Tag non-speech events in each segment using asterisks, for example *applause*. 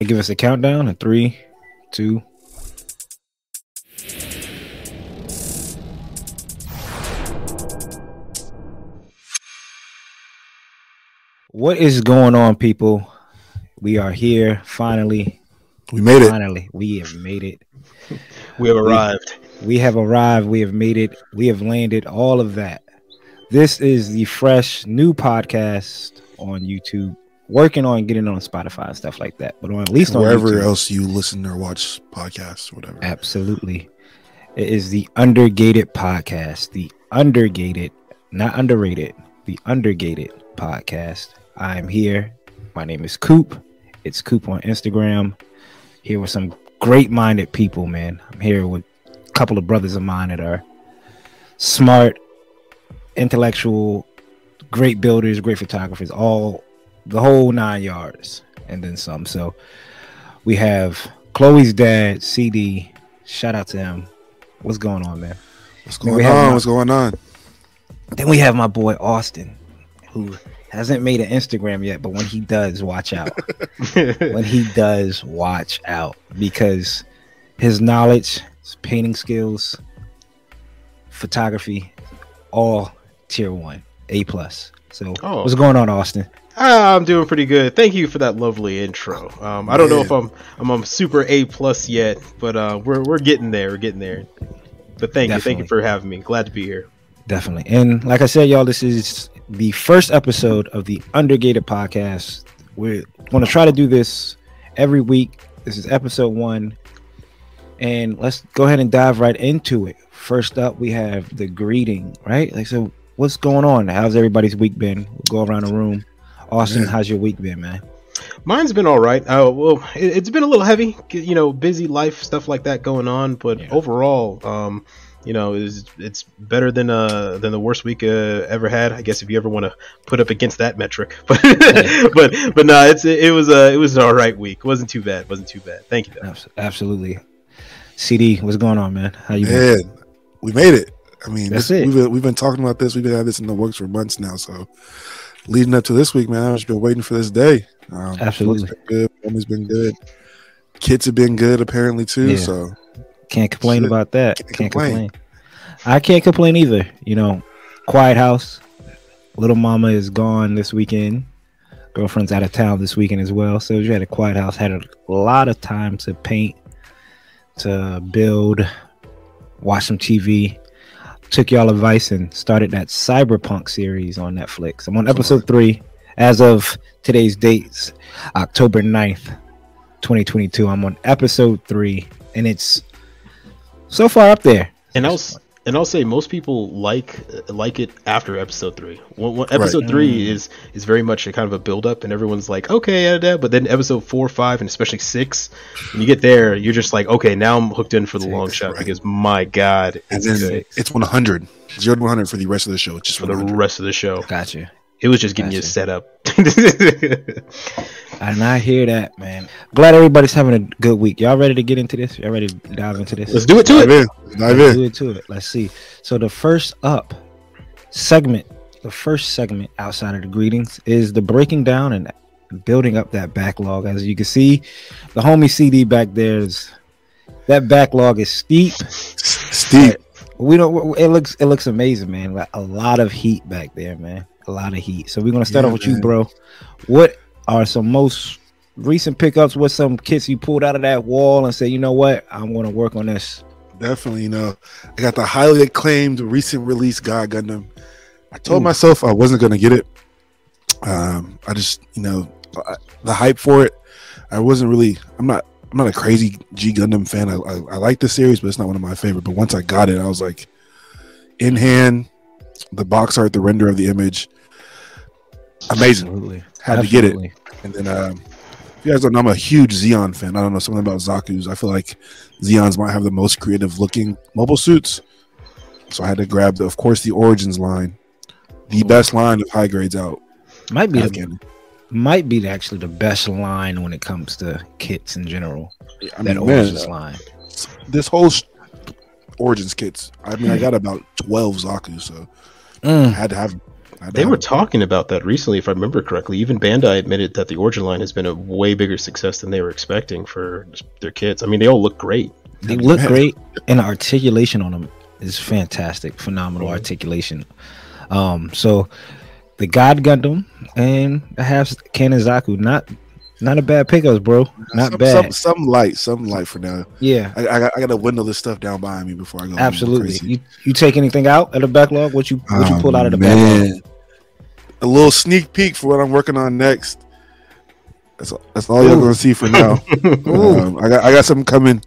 Give us a countdown. A three, two. What is going on, people? We are here finally. We made it. Finally, we have made it. We have arrived. We, we have arrived. We have made it. We have landed. All of that. This is the fresh new podcast on YouTube. Working on getting on Spotify and stuff like that, but on at least on wherever YouTube. else you listen or watch podcasts, whatever. Absolutely. It is the Undergated podcast. The Undergated, not underrated, the Undergated podcast. I'm here. My name is Coop. It's Coop on Instagram. Here with some great minded people, man. I'm here with a couple of brothers of mine that are smart, intellectual, great builders, great photographers, all the whole nine yards and then some. So we have Chloe's dad, CD. Shout out to him. What's going on, man? What's going on? my- What's going on? Then we have my boy Austin, who hasn't made an Instagram yet, but when he does, watch out. *laughs* when he does, watch out because his knowledge, his painting skills, photography, all tier one, A plus. So Oh. what's going on, Austin? Ah, I'm doing pretty good. Thank you for that lovely intro. Um, I don't know if I'm I'm super A plus yet, but uh, we're we're getting there. We're getting there. But thank you, thank you for having me. Glad to be here. Definitely. And like I said, y'all, this is the first episode of the Undergated podcast. We're going to try to do this every week. This is episode one. And let's go ahead and dive right into it. First up, we have the greeting, right? Like, so what's going on? How's everybody's week been? We'll go around the room. Austin, Man. how's your week been, man? Mine's been all right. Uh, well, it, it's been a little heavy, you know, busy life stuff like that going on. But Yeah. overall, um, you know, it's it's better than uh than the worst week uh, ever had. I guess if you ever want to put up against that metric, *laughs* but but but no, it's it was a it was an all right week. It wasn't too bad. It wasn't too bad. Thank you. Though. Absolutely. CD, what's going on, man? How you been? We made it. I mean, That's this, it. We've, been, we've been talking about this. We've been having this in the works for months now. So, leading up to this week, man, I've just been waiting for this day. Um, Absolutely. good. Family's been good. Kids have been good, apparently too. Yeah. So, Can't complain Shit. about that. Can't Can't, complain. complain. I can't complain either. You know, quiet house. Little mama is gone this weekend. Girlfriend's out of town this weekend as well. So you had a quiet house. Had a lot of time to paint, to build, watch some TV. Took y'all advice and started that Cyberpunk series on Netflix. I'm on episode three. As of today's dates, October 9th, 2022. I'm on episode three, and it's so far up there. And I was and I'll say most people like like it after episode three. One, one, episode Right. three Mm. is is very much a kind of a build up, and everyone's like, okay, yeah, yeah, but then episode four, five, and especially six, when you get there, you're just like, okay, now I'm hooked in for the Six, long shot right. because my god, and it's then good it's 100, zero to 100 for the rest of the show. It's just for the rest of the show. Gotcha. It was just getting you set up. *laughs* And I hear that, man. Glad everybody's having a good week. Y'all ready to get into this? Y'all ready to dive into this? Let's do it to Dive it. in. Dive Let's in. do it to it. Let's see. So the first up segment, the first segment outside of the greetings is the breaking down and building up that backlog. As you can see, the homie CD back there is that backlog is steep. Steep. We don't. It looks. It looks amazing, man. Like a lot of heat back there, man. A lot of heat. So we're gonna start Yeah, off with you, bro. What are some most recent pickups? What some kits you pulled out of that wall and say, you know what, I'm gonna work on this. definitely. You know, I got the highly acclaimed recent release God Gundam. I told Ooh. myself I wasn't going to get it. Um, I just, you know, I- the hype for it. I wasn't really. I'm not. I'm not a crazy G Gundam fan. I, I, I like the series, but it's not one of my favorite. But once I got it, I was like, in hand, the box art, the render of the image, amazing. Absolutely. Had to get it. And then, um, if you guys don't know, I'm a huge Zeon fan. I don't know something about Zaku's. I feel like Zeons might have the most creative looking mobile suits. So I had to grab, the, of course, the Origins line, the Ooh. best line of high grades out. Might be Again, might be actually the best line when it comes to kits in general. I that mean, man, Origins line. this whole sh- Origins kits. I mean, I got about twelve Zaku, so I Mm, had to have. I They were talking about that recently, if I remember correctly. Even Bandai admitted that the Origin line has been a way bigger success than they were expecting for their kits. I mean, they all look great. They look great, and the articulation on them is fantastic. Phenomenal Mhm. articulation. Um, so the God Gundam and the half Cannon Zaku, not not a bad pickups, bro. Not some, bad. Some, some light, some light for now. yeah, I, I, got, I got to window this stuff down behind me before I go. absolutely. Crazy. You you take anything out of the backlog? What you what you Oh, pull out of the backlog? A little sneak peek for what I'm working on next. That's that's all you're Ooh. gonna see for now. *laughs* Um, I got I got something coming.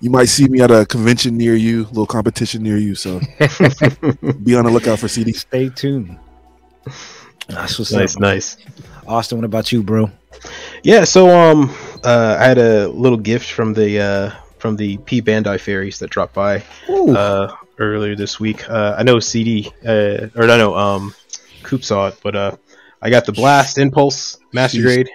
You might see me at a convention near you, a little competition near you. So *laughs* be on the lookout for CD. Stay tuned. That's what's nice, up. nice. Austin, what about you, bro? Yeah, so um, uh, I had a little gift from the uh, from the P Bandai fairies that dropped by Ooh. uh, earlier this week. Uh, I know CD uh, or I know um, Coop saw it, but uh, I got the Blast Impulse Master Jeez. Grade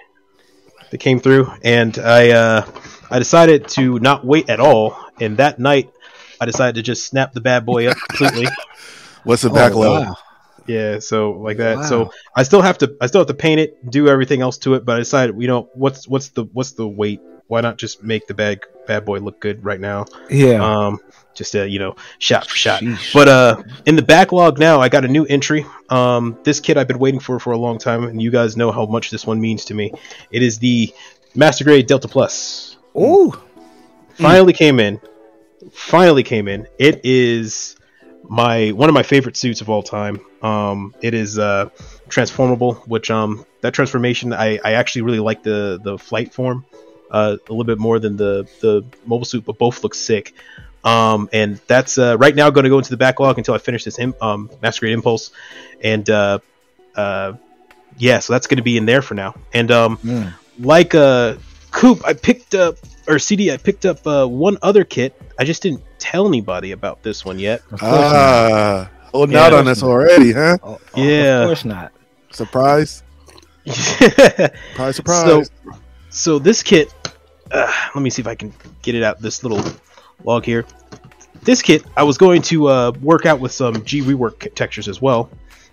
that came through, and I uh, I decided to not wait at all. And that night, I decided to just snap the bad boy up completely. *laughs* What's the Oh, backlog? wow. Yeah, so like that. Wow. So I still have to I still have to paint it, do everything else to it, but I decided, you know, what's what's the what's the weight? Why not just make the bad bad boy look good right now? Yeah. Um just a, you know, shot for shot. Sheesh. But uh in the backlog now, I got a new entry. Um this kit I've been waiting for for a long time and you guys know how much this one means to me. It is the Master Grade Delta Plus Ooh. finally came in finally came in it is my one of my favorite suits of all time. Um it is uh transformable which um that transformation i i actually really like the the flight form uh a little bit more than the the mobile suit but both look sick. Um and that's uh right now going to go into the backlog until i finish this Im- um Master Grade impulse. And uh uh yeah so that's going to be in there for now. And um Mm. like uh coop i picked up or cd i picked up uh one other kit. I just didn't tell anybody about this one yet Of course not. Ah, Yeah. out on us already, huh? Oh, oh, yeah. Of course not. Surprise! *laughs* Surprise! Surprise! so this kit uh, let me see if i can get it out this little log here this kit i was going to uh work out with some g rework textures as well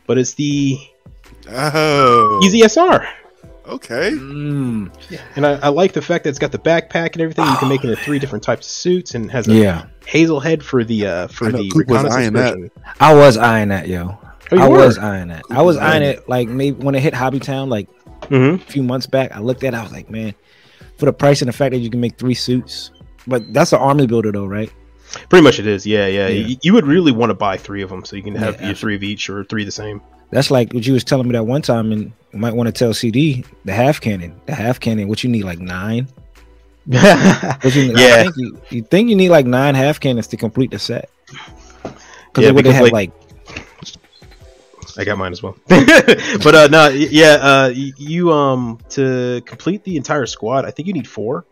but it's the oh, EZ-SR Okay. Mm. and I, I like the fact that it's got the backpack and everything you can make it into three different types of suits and has a Yeah. hazel head for the uh for I the Coop was reconnaissance eyeing that. version. I was eyeing that, yo. Oh, you I were? was eyeing that. I was eyeing it like maybe when it hit Hobby Town like Mhm. a few months back. I looked at it, I was like, man, for the price and the fact that you can make three suits. But that's an army builder though, right? Pretty much it is. Yeah, yeah. Yeah. Y- You would really want to buy three of them so you can have Yeah, your three of each or three the same. That's like what you was telling me that one time, and you might want to tell CD the half cannon. The half cannon, what you need like nine. *laughs* What you, I yeah. think you, you think you need like nine half cannons to complete the set. Because Yeah, they would because, have like- like, I got mine as well. *laughs* but uh no, yeah, uh you um to complete the entire squad, I think you need four.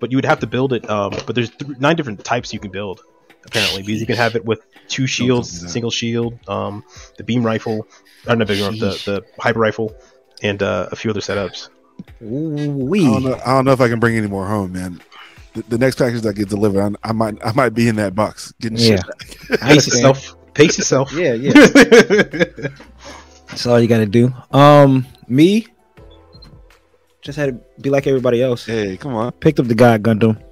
But you would have to build it um but there's th- nine different types you can build apparently because you can have it with two shields, tell single shield, um the beam rifle, or not beam rifle, the, the hyper rifle and uh, a few other setups. I wee. don't know. I don't know if I can bring any more home, man. The, the next package that gets delivered, I, I might, I might be in that box getting Yeah. shit. I *laughs* Pace understand. yourself. Pace yourself. Yeah, yeah. *laughs* That's all you got to do. Um, me just had to be like everybody else. Hey, come on. Picked up the God Gundam.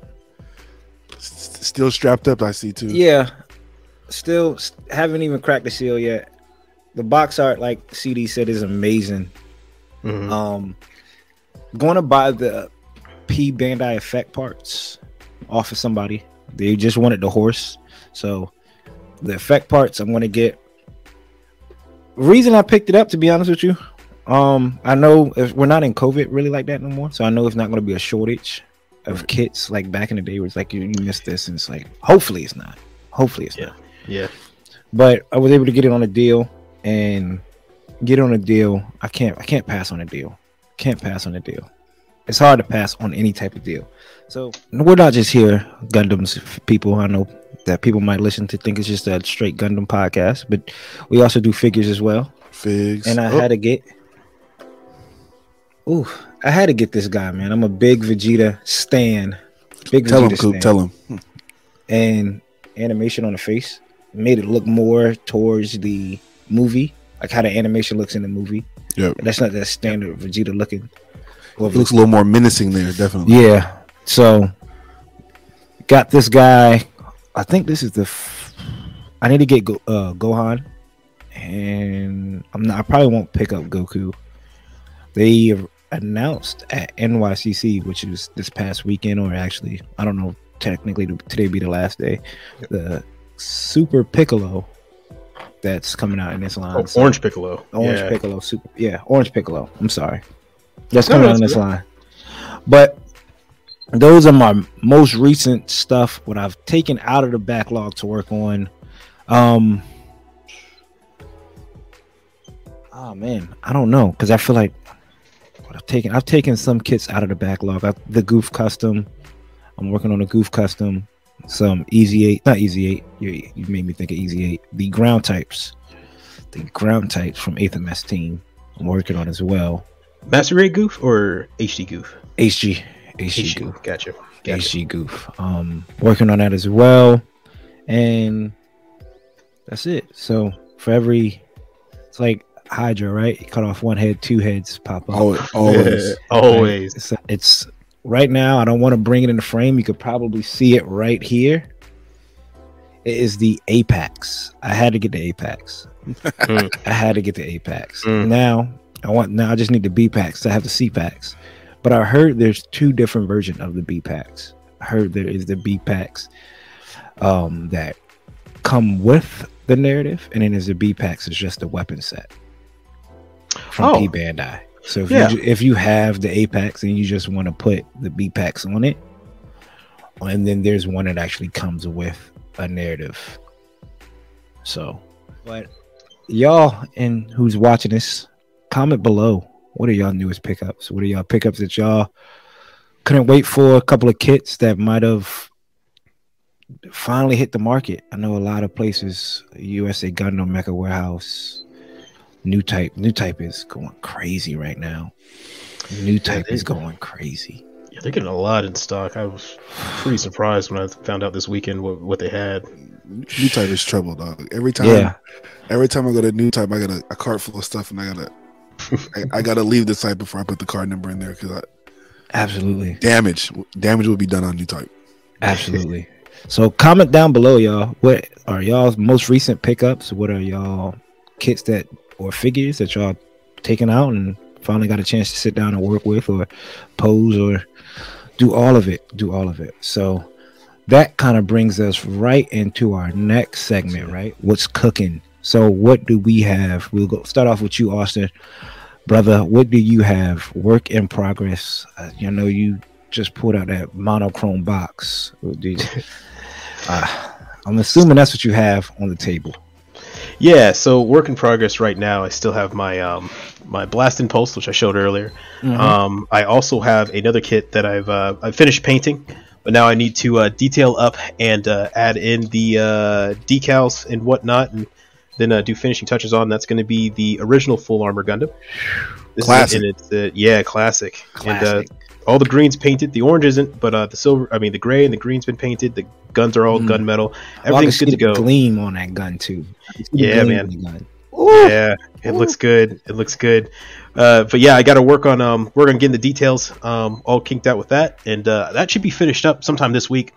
Still strapped up. I see too. Yeah, still haven't even cracked the seal yet. The box art, like CD said, is amazing. Mhm. Um, going to buy the P Bandai effect parts off of somebody. They just wanted the horse, so the effect parts I'm going to get. Reason I picked it up, to be honest with you, um, I know if we're not in COVID really like that no more, so I know it's not going to be a shortage of Right. kits like back in the day where it's like you, you missed this, and it's like hopefully it's not. Hopefully it's Yeah. not. Yeah. But I was able to get it on a deal and get it on a deal. I can't I can't pass on a deal. Can't pass on a deal. It's hard to pass on any type of deal. So we're not just here Gundams people. I know that people might listen to think it's just a straight Gundam podcast, but we also do figures as well. Figs. And I Oh, had to get Ooh, I had to get this guy, man. I'm a big Vegeta stan. Big tell him, Vegeta Coop. stan Tell him. and animation on the face made it look more towards the movie like how the animation looks in the movie. Yeah, That's not that standard Vegeta looking. It looks a little more menacing there, definitely. Yeah. So got this guy. I think this is the. F- I need to get Go- uh, Gohan, and I'm not. I probably won't pick up Goku. They announced at NYCC, which is this past weekend, or actually, I don't know. Technically, today be the last day. The Super Piccolo that's coming out in this line. Oh, Orange Piccolo. Orange yeah. Piccolo, super, yeah, Orange Piccolo. I'm sorry, that's No, coming that's on this good. line. But those are my most recent stuff. What I've taken out of the backlog to work on. Um, oh man, I don't know because I feel like what I've taken. I've taken some kits out of the backlog. I, the Gouf Custom. I'm working on a Gouf Custom. Some Ez8, not Ez8. You, you made me think of Ez8. The ground types the ground types from 8th MS team I'm working on as well. Master Grade Gouf or HD Gouf? HG, HG Gouf, Gotcha. Gotcha. HG Gouf. Um, working on that as well, and that's it. So for every, it's like Hydra, right? You cut off one head, two heads pop up. Always, always. Yeah, always. It's, it's right now. I don't want to bring it in the frame. You could probably see it right here. It is the Apex. I had to get the Apex. Mm. *laughs* I had to get the Apex. Mm. Now I want. Now I just need the B packs. I have the C packs. But I heard there's two different versions of the B packs. I heard there is the B packs um, that come with the narrative, and then there's the B packs. It's just a weapon set from Oh. P Bandai. So if Yeah. you if you have the Apex and you just want to put the B packs on it, and then there's one that actually comes with a narrative. So, but y'all and who's watching this, comment below. What are y'all newest pickups? What are y'all pickups that y'all couldn't wait for? A couple of kits that might have finally hit the market. I know a lot of places, USA Gundam Mecha Warehouse, New Type. New Type is going crazy right now. New Type they- is going crazy. Yeah, they're getting a lot in stock. I was pretty surprised when I found out this weekend what, what they had. New type is trouble, dog. Every time, Yeah, every time I go to new type, I got a, a cart full of stuff, and I gotta, I, I gotta leave the site before I put the card number in there because I absolutely. damage, damage will be done on new type. Absolutely. So comment down below, y'all. What are y'all's most recent pickups? What are y'all kits that or figures that y'all taking out and finally got a chance to sit down and work with or pose or do all of it. Do all of it. So that kind of brings us right into our next segment, right? What's cooking? So what do we have? We'll go start off with you, Austin. Brother, what do you have? Work in progress. Uh, you know, you just pulled out that monochrome box. *laughs* Uh, I'm assuming that's what you have on the table. Yeah, so work in progress right now. I still have my um, my blast impulse, which I showed earlier. Mm-hmm. Um, I also have another kit that I've uh, I finished painting, but now I need to uh, detail up and uh, add in the uh, decals and whatnot, and then uh, do finishing touches on. That's going to be the original full armor Gundam. This Classic. Is, and it's uh, yeah, classic. And Classic. uh, all the green's painted. The orange isn't, but uh, the silver. I mean, the gray and the green's been painted. The guns are all Mm. gunmetal. Well, I can Everything's see good to go. Gleam on that gun too. I can see the Yeah, gleam man. on the gun. Yeah, it looks good. It looks good. Uh, but yeah, I got to work on um work on getting the details um all kinked out with that, and uh, that should be finished up sometime this week.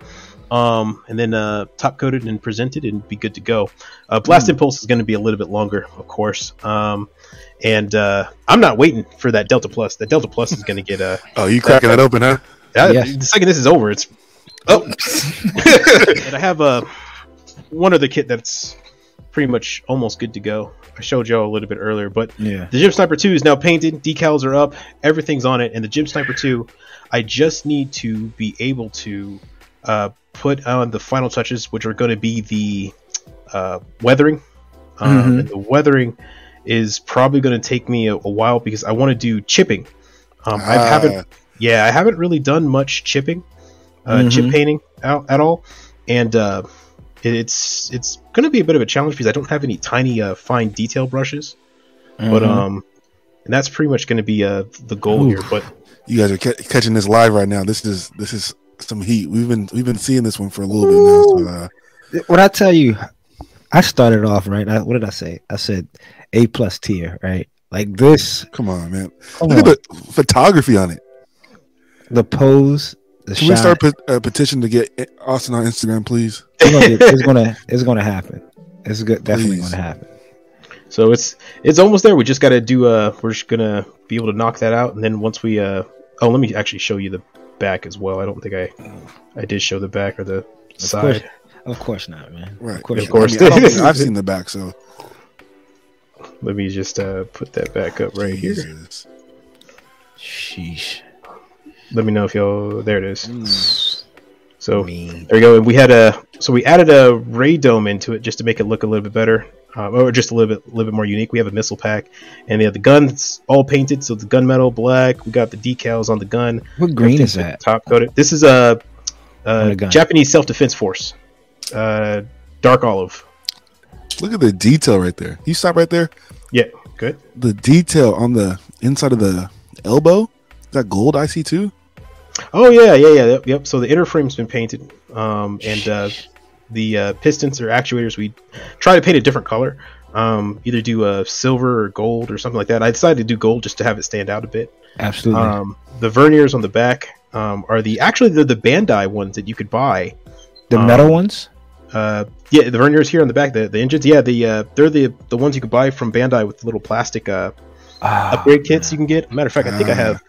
Um, and then uh, top coated and presented and be good to go. Uh, Blast Impulse is going to be a little bit longer, of course. Um, and uh, I'm not waiting for that Delta Plus. That Delta Plus is going to get a. Oh, you cracking that open, huh? Uh, Yes. The second this is over, it's oh. *laughs* and I have uh, one other kit that's pretty much almost good to go. I showed y'all a little bit earlier, but Yeah. the GM Sniper 2 is now painted, decals are up, everything's on it, and the GM Sniper 2, I just need to be able to uh, put on the final touches, which are going to be the uh, weathering. Um, Mhm. And the weathering is probably going to take me a, a while because I want to do chipping. Um, I Ah, haven't, yeah, I haven't really done much chipping, uh, chip Mhm. painting out at all, and uh, it's it's going to be a bit of a challenge because I don't have any tiny uh, fine detail brushes but Mhm. um and that's pretty much going to be uh the goal Ooh. here but You guys are ca- catching this live right now. This is this is some heat. We've been we've been seeing this one for a little bit now. So, uh, what I tell you, I started off right. I, what did I say? I said A plus tier, right? Like this. Come on, man. Come Look on. at the photography on it. the pose, the Can we start a petition to get Austin on Instagram, please? it's, gonna, it's gonna happen. It's good, definitely Please. gonna happen. So it's it's almost there. We just got to do. Uh, we're just gonna be able to knock that out, and then once we. Uh, oh, let me actually show you the back as well. I don't think I I did show the back or the Of course, side. of course not, man. Right. Of course, Of course. I, mean, I I've seen the back, so Let me just uh, put that back up right here. Sheesh. Let me know if y'all. There it is. Mm. So mean. there we go. We had a so we added a radome into it just to make it look a little bit better, um, or just a little bit, a little bit more unique. We have a missile pack, and they have the guns all painted, so the gunmetal black. We got the decals on the gun. What green is that? Top coated. This is a, On a. Japanese self defense force, uh, dark olive. Look at the detail right there. You stop right there. Good. The detail on the inside of the elbow. Is that gold I see too? Oh yeah, yeah, yeah. Yep. yep. So the inner frame's been painted, um, and uh, the uh, pistons or actuators we try to paint a different color. Um, either do a silver or gold or something like that. I decided to do gold just to have it stand out a bit. Absolutely. Um, the verniers on the back um, are the actually they're the Bandai ones that you could buy. the um, metal ones. Uh, yeah, the verniers here on the back, the, the engines. Yeah, the uh, they're the the ones you could buy from Bandai with the little plastic uh, Ah, upgrade kits you can get. Matter of fact, I think I have.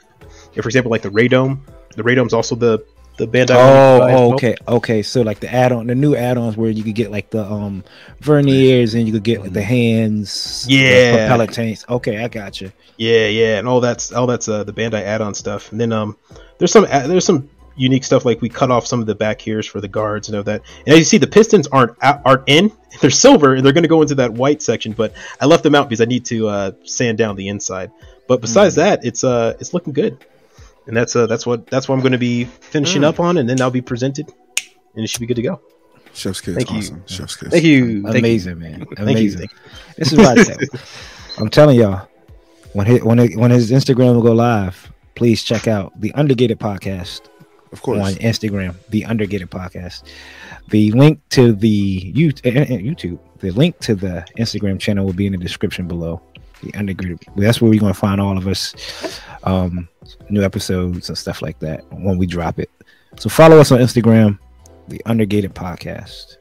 Yeah, for example, like the Radome. The Radome's also the the Bandai. Oh, can oh, okay, okay. So like the add-on, the new add-ons where you could get like the um verniers and you could get like the hands, the Yeah. propeller tanks. Okay, I got you. Yeah, yeah, and all that's all that's uh, the Bandai add-on stuff. And then um, there's some uh, there's some unique stuff like we cut off some of the back ears for the guards and all that. And as you see, the pistons aren't out- aren't in. *laughs* They're silver and they're going to go into that white section. But I left them out because I need to uh, sand down the inside. But besides that, it's uh it's looking good. And that's uh that's what that's what I'm going to be finishing Mm. up on, and then I'll be presented, and it should be good to go. Chef's kiss. Thank you. awesome. Chef's kiss. Thank you. Thank you. Amazing, man. Thank. Amazing. You. This is what I tell. *laughs* I'm telling y'all, when his, when it, when his Instagram will go live, please check out the Undergated podcast Of course. on Instagram. The Undergated podcast. The link to the you, eh, eh, eh, YouTube, the link to the Instagram channel will be in the description below. The Undergated. That's where we're gonna find all of us, um, new episodes and stuff like that when we drop it. So follow us on Instagram, the Undergated podcast,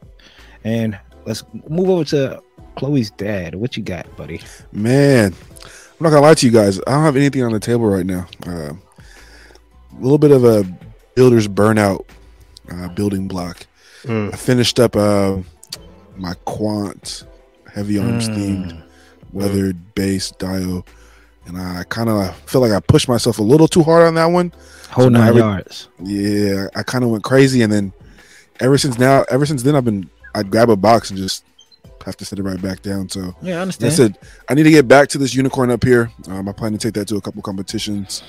and let's move over to Chloe's dad. What you got, buddy? Man, I'm not gonna lie to you guys. I don't have anything on the table right now. Uh, a little bit of a builder's burnout uh, building block. Mm. I finished up uh, my Quant heavy arms Mm. themed weathered base dio, and I kind of feel like I pushed myself a little too hard on that one. Whole So nine every- yards. Yeah, I kind of went crazy, and then ever since now, ever since then, I've been I'd grab a box and just have to set it right back down. So Yeah, I understand. I said I need to get back to this unicorn up here. Um, I plan to take that to a couple competitions.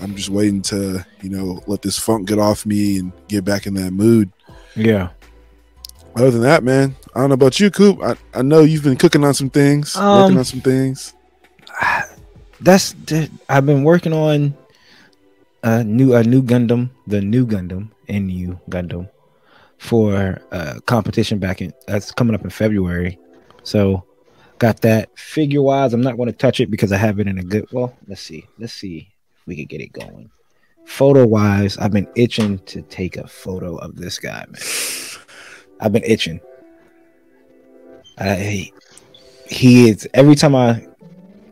I'm just waiting to you know let this funk get off me and get back in that mood. Yeah. Other than that, man, I don't know about you, Coop. I, I know you've been cooking on some things, Um, working on some things. That's I've been working on a new a new Gundam, the new Gundam, NU Gundam, for a competition back in that's coming up in February. So got that figure wise. I'm not going to touch it because I have it in a good. Well, let's see. Let's see we could get it going. Photo wise, I've been itching to take a photo of this guy, man. I've been itching. I he is every time I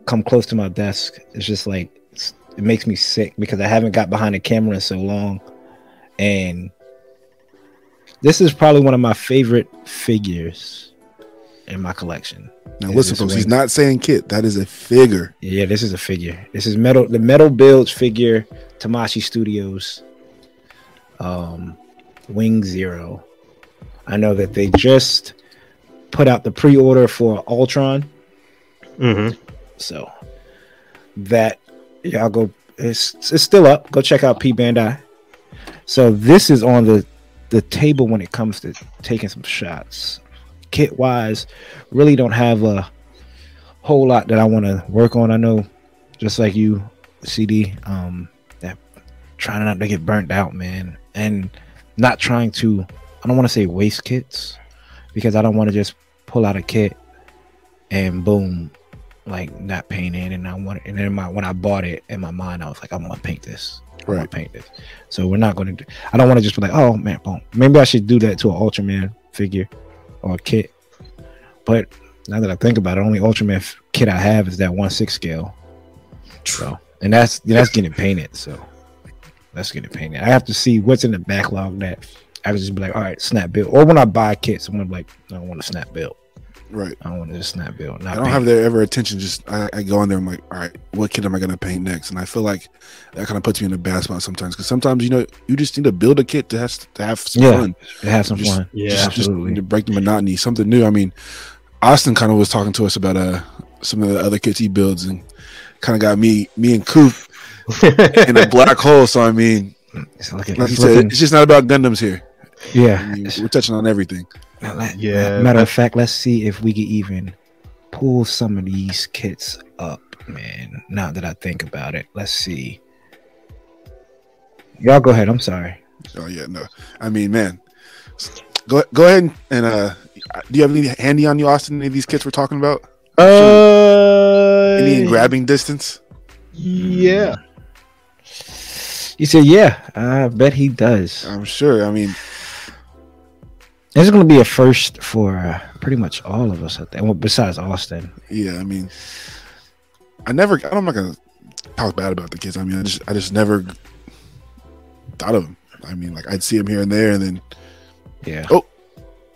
come close to my desk, it's just like it makes me sick because I haven't got behind the camera in so long, and this is probably one of my favorite figures in my collection. Now listen, folks. He's not saying kit. That is a figure. Yeah, this is a figure. This is metal. The metal builds figure. Tamashii Studios. Um, Wing Zero. I know that they just put out the pre-order for Ultron. Mm-hmm. So that y'all go it's it's still up. Go check out P Bandai. So this is on the the table when it comes to taking some shots. Kit wise, really don't have a whole lot that I want to work on. I know just like you, CD, um, that trying not to get burnt out, man. And not trying to I don't want to say waste kits because I don't want to just pull out a kit and boom, like not painted, and I want and then my when I bought it in my mind, I was like, I want to paint this. Right. paint this. So we're not going to. do I don't want to just be like, oh man, boom. Maybe I should do that to an Ultraman figure or kit. But now that I think about it, only Ultraman kit I have is that one six scale. So and that's that's getting painted. So that's getting painted. I have to see what's in the backlog that I would just be like, all right, snap build. Or when I buy kits, I'm gonna be like, I don't want to snap build. Right. I don't want to just snap build. Not I don't paint. have their ever attention. Just I, I go in there. I'm like, all right, what kid am I gonna paint next? And I feel like that kind of puts me in a bad spot sometimes because sometimes you know you just need to build a kit to have to have some Yeah. fun. to have some Just- fun. Yeah, just, just absolutely. to break the monotony, something new. I mean, Austin kind of was talking to us about uh some of the other kits he builds and kind of got me me and Coop in a black *laughs* hole. So I mean, It's looking, like it's said, it's just not about Gundams here. I yeah. mean, we're touching on everything. Yeah, Matter of fact, let's see if we can even pull some of these kits up, man. Now that I think about it, let's see. Y'all go ahead. I'm sorry. Oh yeah, no. I mean, man, go go ahead and, uh, do you have any handy on you, Austin? Any of these kits we're talking about? Uh, Any in grabbing distance? yeah. You said, yeah. I bet he does. I'm sure. I mean, This is going to be a first for uh, pretty much all of us, I think. Well, besides Austin. yeah. I mean, I never. I'm not gonna talk bad about the kids. I mean, I just I just never thought of them. I mean, like I'd see them here and there, and then Yeah. Oh,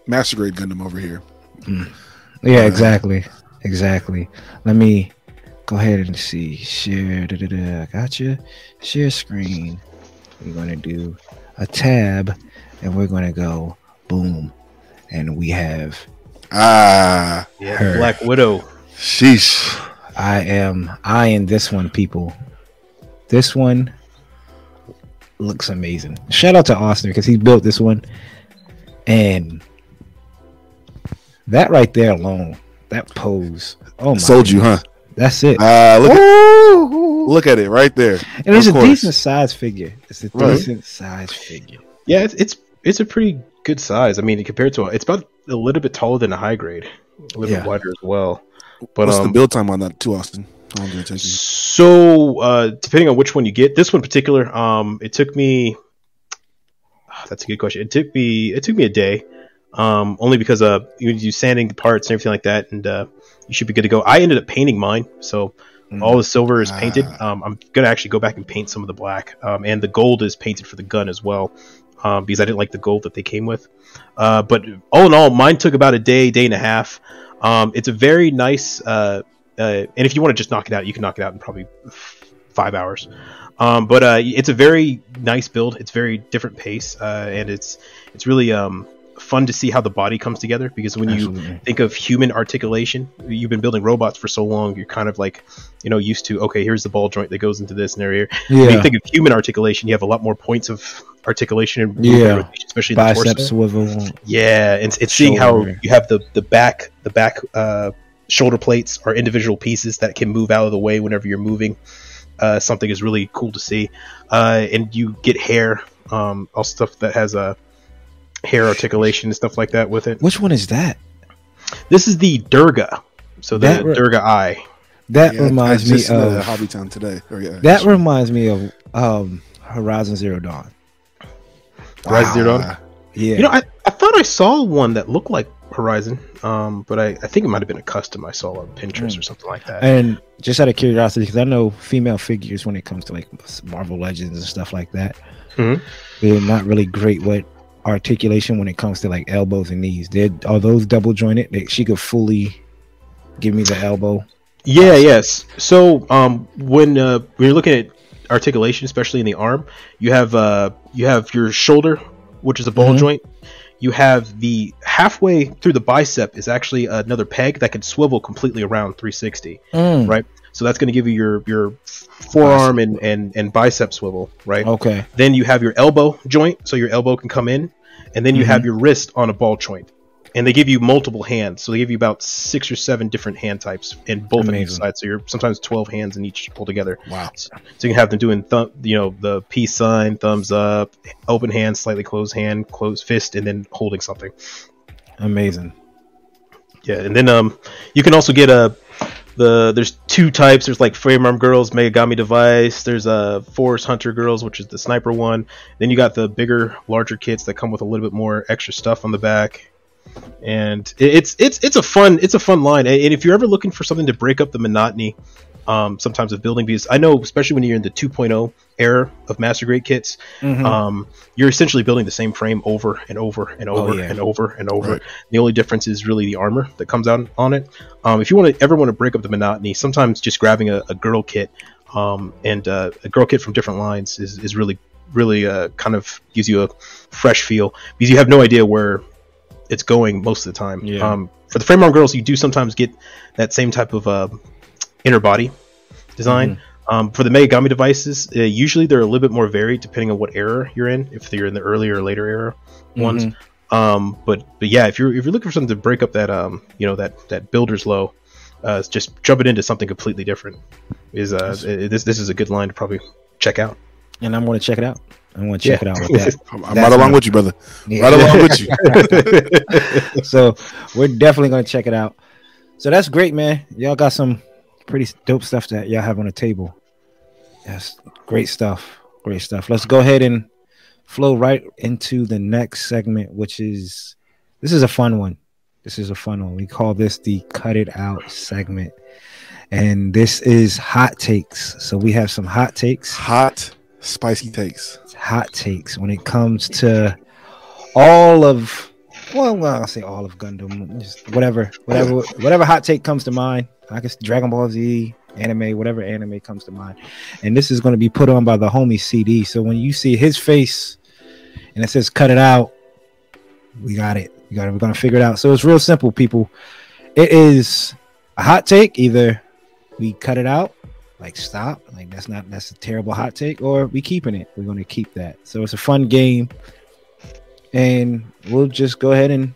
Master Grade Gundam over here. Yeah, Uh, exactly. Exactly. Let me go ahead and see. Share. Da, da, da. Gotcha. Share screen. We're going to do a tab and we're going to go boom. And we have, Ah, Yeah, Her. Black Widow. sheesh. I am eyeing this one, people. This one looks amazing. Shout out to Austin because he built this one. And that right there alone, that pose. Oh my. Sold you, huh? That's it. Ah, look at look at it right there. And it's a course. decent size figure. It's a Right. decent size figure. Yeah, it's, it's it's a pretty good size. I mean, compared to it's about a little bit taller than a high grade, a little Yeah. bit wider as well. But What's um, the build time on that too, Austin? How long did it take you? So, uh, depending on which one you get, this one in particular, um, it took me. ah, that's a good question. It took me. It took me a day, um, only because uh, you do sanding the parts and everything like that, and uh, you should be good to go. I ended up painting mine, so Mm. all the silver is painted. Ah. Um, I'm gonna actually go back and paint some of the black, um, and the gold is painted for the gun as well, um, because I didn't like the gold that they came with. Uh, but all in all, mine took about a day, day and a half. Um, it's a very nice, uh, uh, and if you want to just knock it out, you can knock it out in probably five hours. Um, but uh, it's a very nice build. It's very different pace, uh, and it's it's really um, fun to see how the body comes together. Because when you think of human articulation, you've been building robots for so long, you're kind of like you know used to okay, here's the ball joint that goes into this and area. When you Yeah. think of human articulation, you have a lot more points of articulation and Yeah. especially in the torso. Swivel. Yeah, and it's, it's seeing how you have the the back the back uh, shoulder plates are individual pieces that can move out of the way whenever you're moving. Uh, something is really cool to see, uh, and you get hair, um, all stuff that has a hair articulation and stuff like that with it. Which one is that? This is the Durga, so the That re- Durga Eye. That Yeah, reminds me just saw that of at Hobbytown today. Or, yeah, that reminds me of um Horizon Zero Dawn. Horizon Zero Dawn? Ah, Yeah. You know, I, I thought I saw one that looked like Horizon, um, but I, I think it might have been a custom I saw on Pinterest Mm. or something like that. and just out of curiosity, because I know female figures when it comes to like Marvel Legends and stuff like that, Mhm. they're not really great with articulation when it comes to like elbows and knees. Did are those double jointed? That she could fully give me the elbow. Yeah, yes. So um, when uh, when you're looking at articulation, especially in the arm, you have uh, you have your shoulder, which is a ball Mhm. joint. You have the halfway through the bicep is actually another peg that can swivel completely around 360. Mm. Right. So that's going to give you your your forearm and, and and bicep swivel, right? Okay. Then you have your elbow joint, so your elbow can come in, and then you Mhm. have your wrist on a ball joint. And they give you multiple hands, so they give you about six or seven different hand types in both on each Amazing. side. So you're sometimes twelve hands in each altogether. wow. So you can have them doing, th- you know, the peace sign, thumbs up, open hand, slightly closed hand, closed fist, and then holding something. Amazing. Yeah, and then um, you can also get a the there's two types. There's like frame arm girls, Megami device. There's a uh, Forest Hunter girls, which is the sniper one. Then you got the bigger, larger kits that come with a little bit more extra stuff on the back. And it's it's it's a fun it's a fun line. And if you're ever looking for something to break up the monotony um, sometimes of building because I know especially when you're in the 2.0 era of master grade kits, mm-hmm. um, you're essentially building the same frame over and over and oh, over oh, yeah. and over and over. Right. The only difference is really the armor that comes out on it. Um, if you want to ever want to break up the monotony, sometimes just grabbing a, a girl kit um, and uh, a girl kit from different lines is, is really really uh, kind of gives you a fresh feel because you have no idea where it's going most of the time. Yeah. Um, for the frame arm girls, you do sometimes get that same type of uh, inner body design. Mm-hmm. Um, for the Megami devices, uh, usually they're a little bit more varied depending on what era you're in. If you're in the earlier or later era ones, mm-hmm. um, but but yeah, if you're if you're looking for something to break up that um you know that that builder's low, uh, just jump it into something completely different. Is uh this this is a good line to probably check out. And I'm going to check it out. I'm going to check yeah. it out with that. *laughs* I'm, I'm right along with you, brother. Yeah. Right along with you. *laughs* so we're definitely going to check it out. So that's great, man. Y'all got some pretty dope stuff that y'all have on the table. Yes, great stuff. Great stuff. Let's go ahead and flow right into the next segment, which is this is a fun one. This is a fun one. We call this the cut it out segment. And this is hot takes. So we have some hot takes. Hot, spicy takes. Hot takes when it comes to all of well, well I'll say all of Gundam. Just whatever, whatever, whatever hot take comes to mind. I guess Dragon Ball Z, anime, whatever anime comes to mind. And this is going to be put on by the homie CD. So when you see his face and it says cut it out, we got it. We got it. We're going to figure it out. So it's real simple, people. It is a hot take. Either we cut it out, like stop, like that's not that's a terrible hot take, or we keeping it. We're going to keep that. So it's a fun game. And we'll just go ahead and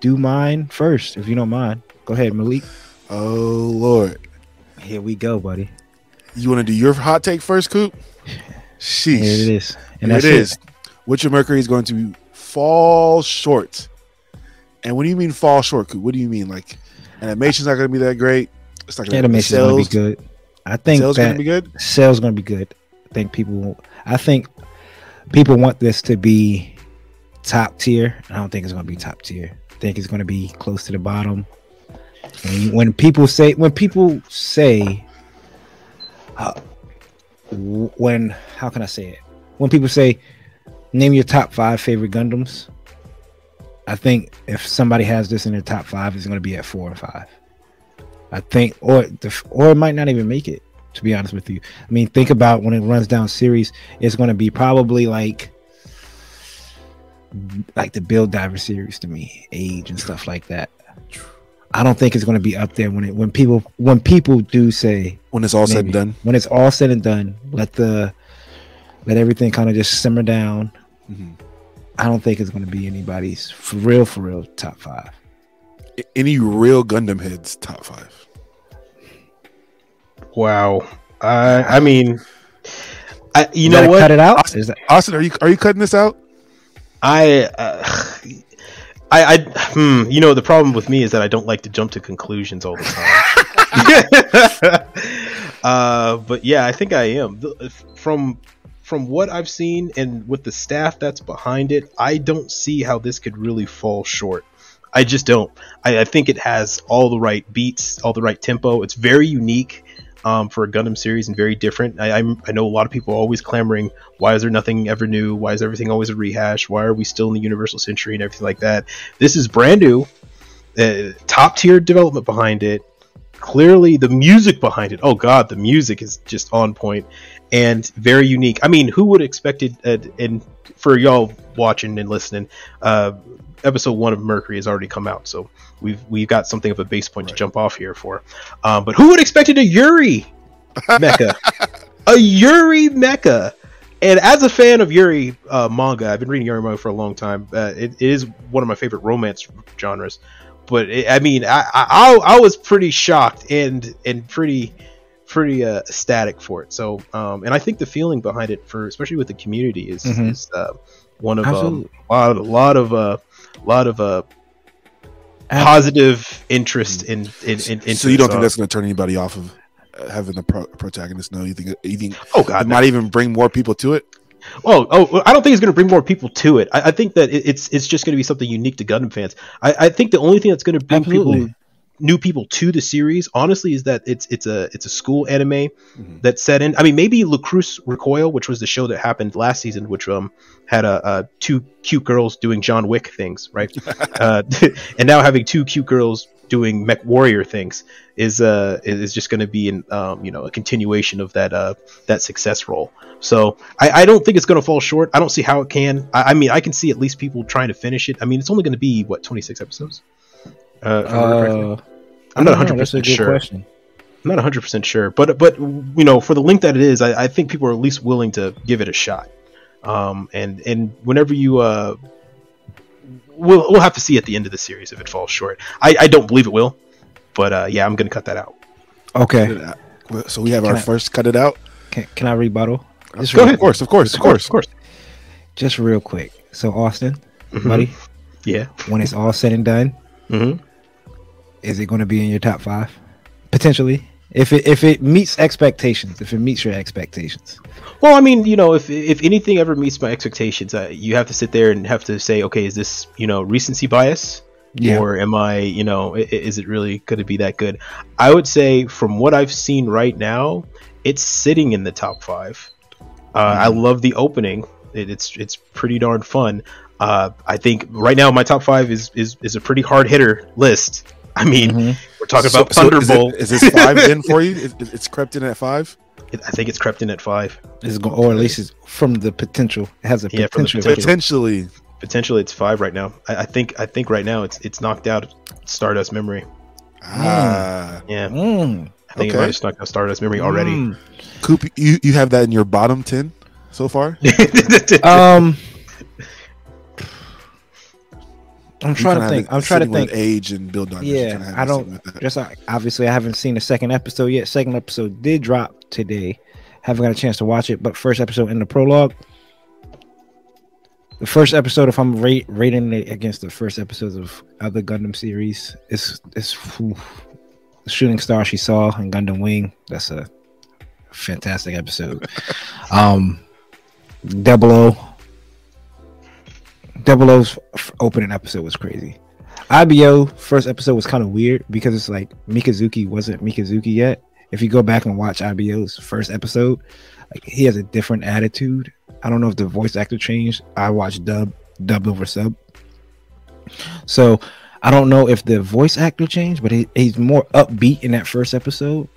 do mine first, if you don't mind. Go ahead, Malik. Oh Lord. Here we go, buddy. You want to do your hot take first, Coop? Sheesh. Here it is. And Here it is. It. Witch from Mercury is going to fall short. And what do you mean fall short, Coop? What do you mean? Like animation's not going to be that great. It's not going to be good. I think sales going to be good. Sales going to be good. I think people. I think people want this to be top tier. I don't think it's going to be top tier. I think it's going to be close to the bottom. And when people say, when people say, uh, when how can I say it? When people say, name your top five favorite Gundams, I think if somebody has this in their top five, it's going to be at four or five. I think, or the, or it might not even make it. To be honest with you, I mean, think about when it runs down series, it's going to be probably like like the Build Diver series to me, age and stuff like that. I don't think it's going to be up there when it when people when people do say when it's all maybe, said and done. When it's all said and done, let the let everything kind of just simmer down. Mm-hmm. I don't think it's going to be anybody's for real for real top five. Any real Gundam heads top five? Wow. I I mean, I you, you know what? Cut it out. Austin, that- Austin, are you are you cutting this out? I uh, *sighs* I, I, hmm, you know, the problem with me is that I don't like to jump to conclusions all the time. *laughs* uh, but yeah, I think I am. From from what I've seen and with the staff that's behind it, I don't see how this could really fall short. I just don't. I, I think it has all the right beats, all the right tempo. It's very unique um, for a Gundam series and very different. I, I'm, I know a lot of people are always clamoring, why is there nothing ever new? Why is everything always a rehash? Why are we still in the Universal Century and everything like that? This is brand new, uh, top tier development behind it. Clearly, the music behind it. Oh God, the music is just on point and very unique. I mean, who would expect it? Uh, and for y'all watching and listening, uh, episode one of Mercury has already come out, so we've we've got something of a base point right. to jump off here for. Um, but who would expect it a Yuri mecha? *laughs* a Yuri mecha. And as a fan of Yuri uh, manga, I've been reading Yuri manga for a long time. Uh, it, it is one of my favorite romance genres. But it, I mean, I, I I was pretty shocked and and pretty pretty uh, ecstatic for it. So, um, and I think the feeling behind it, for especially with the community, is mm-hmm. is uh, one of um, a lot, a lot of uh, a lot of uh, positive interest in in, in into so you don't think that's going to turn anybody off of uh, having the pro- protagonist? No, you think you think oh it god might even bring more people to it? Oh, oh! I don't think it's going to bring more people to it. I, I think that it, it's it's just going to be something unique to Gundam fans. I, I think the only thing that's going to bring Absolutely. people, new people to the series, honestly, is that it's it's a it's a school anime Mhm. that's set in. I mean, maybe Lycoris Recoil, which was the show that happened last season, which um had a, uh two cute girls doing John Wick things, right? *laughs* uh, *laughs* and now having two cute girls doing Mech Warrior things is uh is just going to be an um you know a continuation of that uh that success role. So I, I don't think it's going to fall short. I don't see how it can. I, I mean, I can see at least people trying to finish it. I mean, it's only going to be what 26 episodes. Uh, uh, I'm not 100 percent sure. question. I'm not 100 percent sure, but but you know, for the length that it is, I, I think people are at least willing to give it a shot. Um, and and whenever you uh, we'll we'll have to see at the end of the series if it falls short. I, I don't believe it will, but uh, yeah, I'm gonna cut that out. Okay, So we have Can our I- first cut it out. can, can I rebuttal? Just Go real- ahead. Of course, of course, of course. of course. Just real quick. So Austin, Mhm. buddy, Yeah. when it's all said and done, hmm is it going to be in your top five? Potentially, if it if it meets expectations, if it meets your expectations. Well, I mean, you know, if if anything ever meets my expectations, uh, you have to sit there and have to say, okay, is this you know recency bias? Yeah. or am I, you know, i- i- is it really going to be that good? I would say, from what I've seen right now, it's sitting in the top five. Uh, I love the opening; it, it's it's pretty darn fun. Uh, I think right now my top five is is, is a pretty hard hitter list. I mean, Mhm. we're talking So- about so is it- Thunderbolt. Is, this five *laughs* in for you? It- it's crept in at five. I think it's crept in at five. It's going, or at least it's from the potential. It has a Yeah, potential. potential. Potentially. Potentially, it's five right now. I, I think I think right now it's it's knocked out Stardust Memory. Ah, Yeah, Mm, I think it Okay. might have snuck out Stardust Memory already. mm. Coop, you you have that in your bottom ten so far. *laughs* Um, I'm trying to think. I'm trying to think. age and build on. Yeah, I don't. Just like obviously, I haven't seen the second episode yet. Second episode did drop today. Haven't got a chance to watch it, but first episode in the prologue. The first episode, if I'm rate, rating it against the first episodes of other Gundam series, it's is whew, the shooting star she saw in Gundam Wing. That's a fantastic episode. *laughs* um, Double O. Double O's opening episode was crazy. IBO first episode was kind of weird because it's like Mikazuki wasn't Mikazuki yet. If you go back and watch IBO's first episode, like he has a different attitude. I don't know if the voice actor changed. I watched dub, dubbed over sub. So I don't know if the voice actor changed, but he, he's more upbeat in that first episode.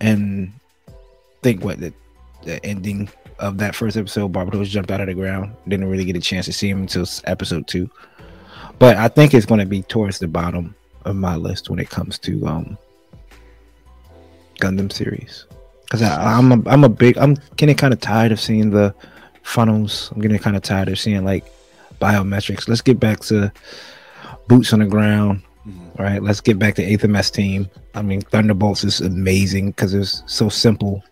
And think what the, the ending of that first episode, Barbatos jumped out of the ground. Didn't really get a chance to see him until episode two. But I think it's going to be towards the bottom of my list when it comes to um Gundam series. Because I'm a, I'm a big I'm getting kind of tired of seeing the funnels. I'm getting kind of tired of seeing like biometrics. Let's get back to boots on the ground. All right, let's get back to eighth MS team. I mean, Thunderbolts is amazing because it's so simple.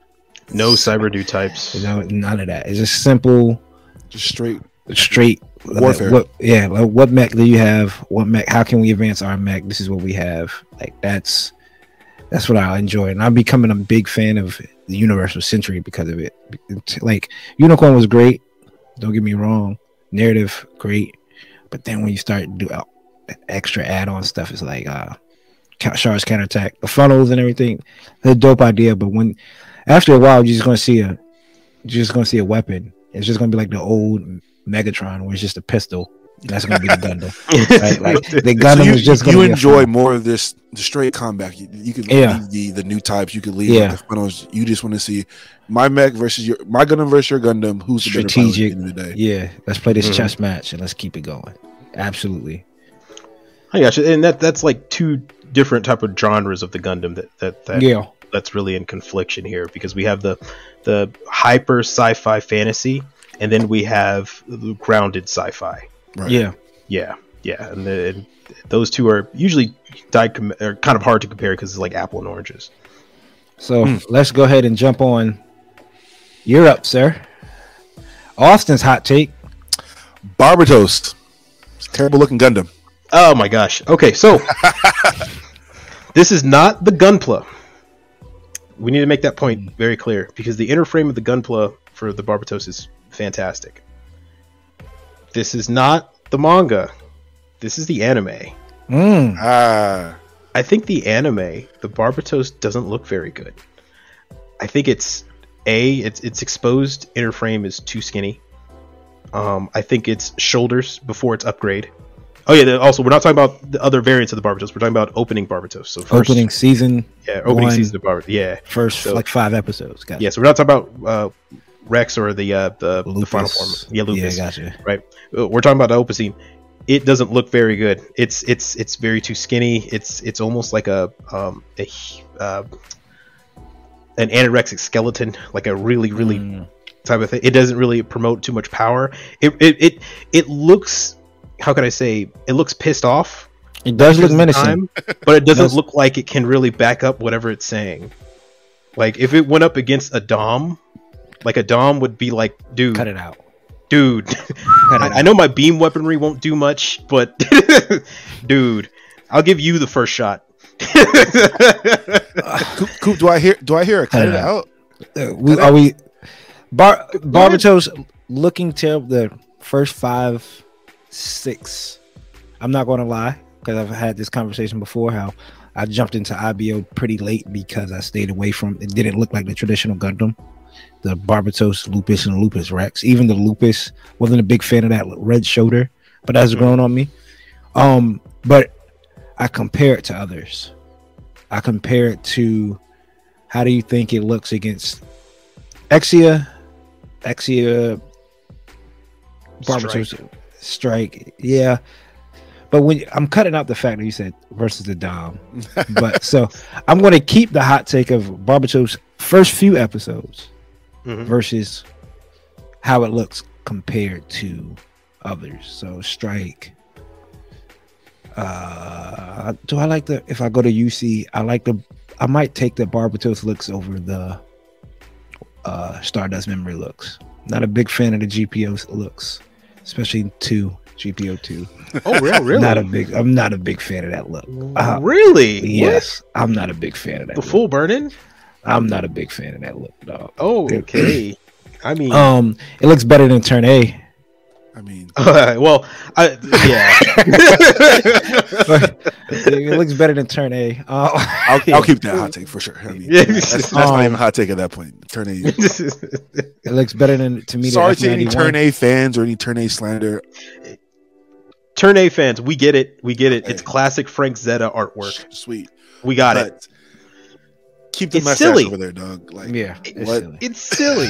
No cyber newtypes. You know, none of that. It's just simple, Just straight. straight Warfare. What, yeah, like, what mech do you have? What mech? How can we advance our mech? This is what we have. Like that's that's what I enjoy, and I'm becoming a big fan of the Universal Century because of it. Like Unicorn was great. Don't get me wrong, narrative great, but then when you start do uh, extra add-on stuff, it's like uh, Ca- Char's counterattack, the funnels and everything. It's a dope idea, but when after a while, you're just gonna see a you're just gonna see a weapon. It's just gonna be like the old Megatron, where it's just a pistol. That's gonna be the Gundam. *laughs* Right? Like the So Gundam you, is just gonna you be enjoy funnel. more of this the straight combat. You, you could Yeah. leave the the new types. You could leave Yeah. the funnels. You just want to see my mech versus your my Gundam versus your Gundam. Who's the better pilot Strategic. at the end of the day? Yeah, let's play this Mhm. chess match and let's keep it going. Absolutely. I gotcha, and that that's like two different type of genres of the Gundam that that, that Yeah. That's really in confliction here because we have the the hyper sci-fi fantasy, and then we have the grounded sci-fi. Right. Yeah. Yeah, yeah, and, the, and those two are usually di- com- are kind of hard to compare because it's like apple and oranges. So Hmm. let's go ahead and jump on. You're up, sir. Austin's hot take. Barbatos. It's a terrible looking Gundam. Oh my gosh. Okay, so *laughs* this is not the Gunpla. We need to make that point very clear because the inner frame of the Gunpla for the Barbatos is fantastic. This is not the manga. This is the anime. Mm. Ah, I think the anime, the Barbatos doesn't look very good. I think it's a its its exposed inner frame is too skinny. Um, I think its shoulders before its upgrade. Oh yeah. Also, we're not talking about the other variants of the Barbatos. We're talking about opening Barbatos. So first, Opening season, yeah, opening one. season of Barbatos. Yeah, first So- like five episodes. Gotcha. yeah. So we're not talking about uh, Rex or the uh, the, the final form. Yeah, Lupus. Yeah, gotcha. right? Uh, We're talking about the Opus scene. It doesn't look very good. It's it's it's very too skinny. It's it's almost like a um a uh, an anorexic skeleton, like a really really Mm. type of thing. It doesn't really promote too much power. It it it, it looks how can I say? It looks pissed off. It does look most of the menacing. time, *laughs* but it doesn't look like it can really back up whatever it's saying. Like if it went up against a Dom, like a Dom would be like, dude, Cut it out. dude. It *laughs* I, out. I know my beam weaponry won't do much, but *laughs* dude, I'll give you the first shot. Coop, Coop, do I hear? Do I hear a cut it Uh, out? Uh, we, are we Bar Barbatos looking to the first five, six? I'm not going to lie because I've had this conversation before. How I jumped into IBO pretty late because I stayed away from it. Didn't look like the traditional Gundam, the Barbatos, Lupus, and Lupus Rex. Even the Lupus wasn't a big fan of that red shoulder, but that's grown on me. Um, but I compare it to others. I compare it to how do you think it looks against Exia, Exia, Barbatos, Strike. Yeah, but when I'm cutting out the fact that you said versus the Dom, *laughs* but so I'm going to keep the hot take of Barbatos first few episodes Mhm. versus how it looks compared to others. So Strike. Uh, do I like the if I go to UC? I like the I might take the Barbatos looks over the uh Stardust memory looks. Not a big fan of the GPO looks, especially two GPO two. Oh, real, *laughs* really? Not a big. I'm not a big fan of that look. Uh, really? Yes, I'm not a big fan of that. The look. full burn-in? I'm not a big fan of that look, dog. Oh, okay. *clears throat* I mean, Um, it looks better than Turn A. I mean, *laughs* well, I, yeah. *laughs* it looks better than Turn A. Uh, I'll, I'll keep that hot take for sure. I mean, Yeah. that's, that's not Um, even a hot take at that point. Turn A. *laughs* it looks better than to me. Sorry to any Turn A fans or any Turn A slander. Turn A fans, we get it. We get it. It's classic Frank Frazetta artwork. Sweet, We got it. keep the It's mustache silly. over there, dog. Like, Yeah, it's What? silly. It's silly.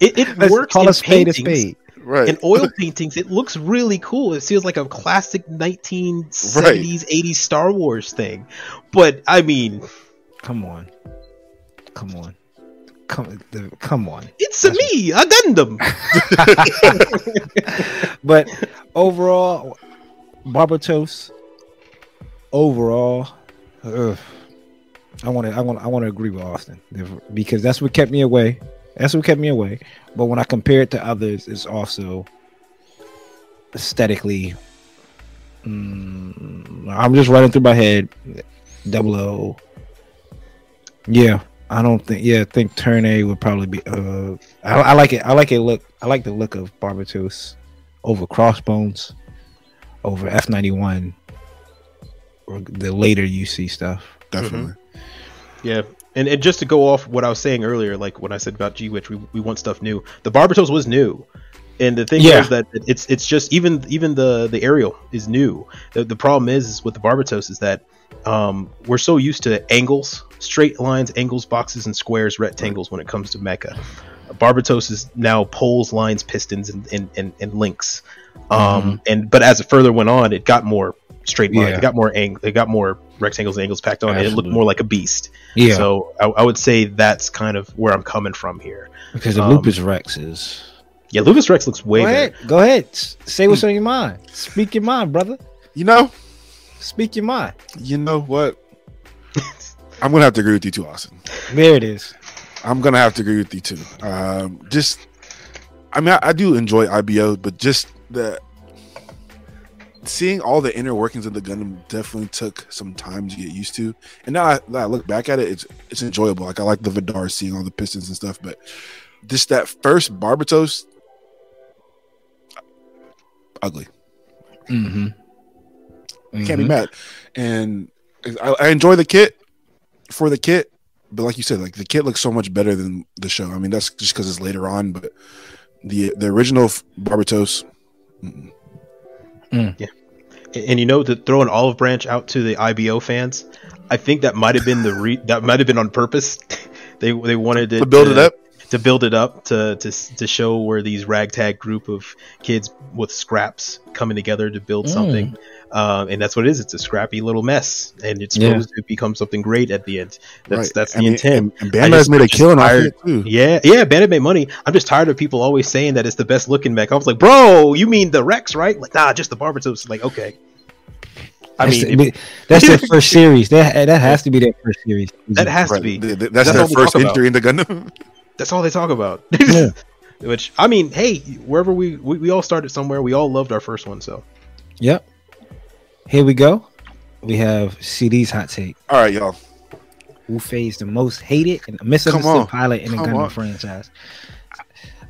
It, it Let's works call in a spade a spade. Right? In oil paintings, it looks really cool. It feels like a classic 1970s, 80s Star Wars thing. But I mean, Come on, come on, come, the, come on. it's a me, a Gundam. *laughs* But overall, Barbatos. Overall, ugh, I want to, I want, I want to agree with Austin because that's what kept me away. That's what kept me away. But when I compare it to others, it's also aesthetically. Mm, I'm just running through my head. Double O. Yeah, I don't think. Yeah, I think Turn A would probably be. Uh, I, I like it. I like it. Look, I like the look of Barbatos over Crossbones, over F ninety one, or the later UC stuff. Definitely. Yeah. And, and just to go off what I was saying earlier, like when I said about G Witch, we, we want stuff new. The Barbatos was new. And the thing Yeah. is that it's it's just even even the the aerial is new. The, the problem is, is with the Barbatos is that um, we're so used to angles, straight lines, angles, boxes, and squares, rectangles when it comes to mecha. Barbatos is now poles, lines, pistons, and and, and, and links. Um, and but as it further went on, it got more straight lines. Yeah. It got more ang- It got more rectangles and angles packed on. it. It looked more like a beast. Yeah, So I, I would say that's kind of where I'm coming from here. because the um, Lupus Rex is. Yeah, Lupus Rex looks way Go better. ahead, go ahead. Say what's on your mind. Speak your mind, brother. You know, Speak your mind. you know what? I'm gonna have to agree with you too, Austin. There it is. I'm gonna have to agree with you too. Um, just, I mean, I, I do enjoy IBO, but just the seeing all the inner workings of the Gundam definitely took some time to get used to. And now I, now I look back at it, it's it's enjoyable. Like I like the Vidar seeing all the pistons and stuff, but just that first Barbatos, ugly. Mm-hmm. Can't be mad. And I, I enjoy the kit for the kit, but like you said, like the kit looks so much better than the show. I mean, that's just because it's later on, but the the original Barbatos. mm-mm. And you know, to throw an olive branch out to the IBO fans, I think that might have been the re- that might have been on purpose. *laughs* they they wanted it To build it up, to build it up to to to show where these ragtag group of kids with scraps coming together to build Mm. something. Um, and that's what it is. It's a scrappy little mess, and it's Yeah. supposed to become something great at the end. That's right? that's the I mean, intent. And, and I Bandai's just- made a I'm just killing off it too. Yeah, yeah, Bandai made money. I'm just tired of people always saying that it's the best looking mech. I was like, bro, you mean the Rex, right? Like, nah, just the Barbatos. Like, okay. I That's, mean, the- it- that's their first *laughs* series. That that has to be their first series. that has Right. to be. Th- th- That's That's, all their first talk about. entry into Gundam. That's all they talk about. *laughs* Yeah. Which I mean, hey, wherever we, we we all started somewhere. We all loved our first one, so Yep. Here we go. We have CD's hot take. All right, y'all. Wu Fei is the most hated and misunderstood pilot in the on. franchise.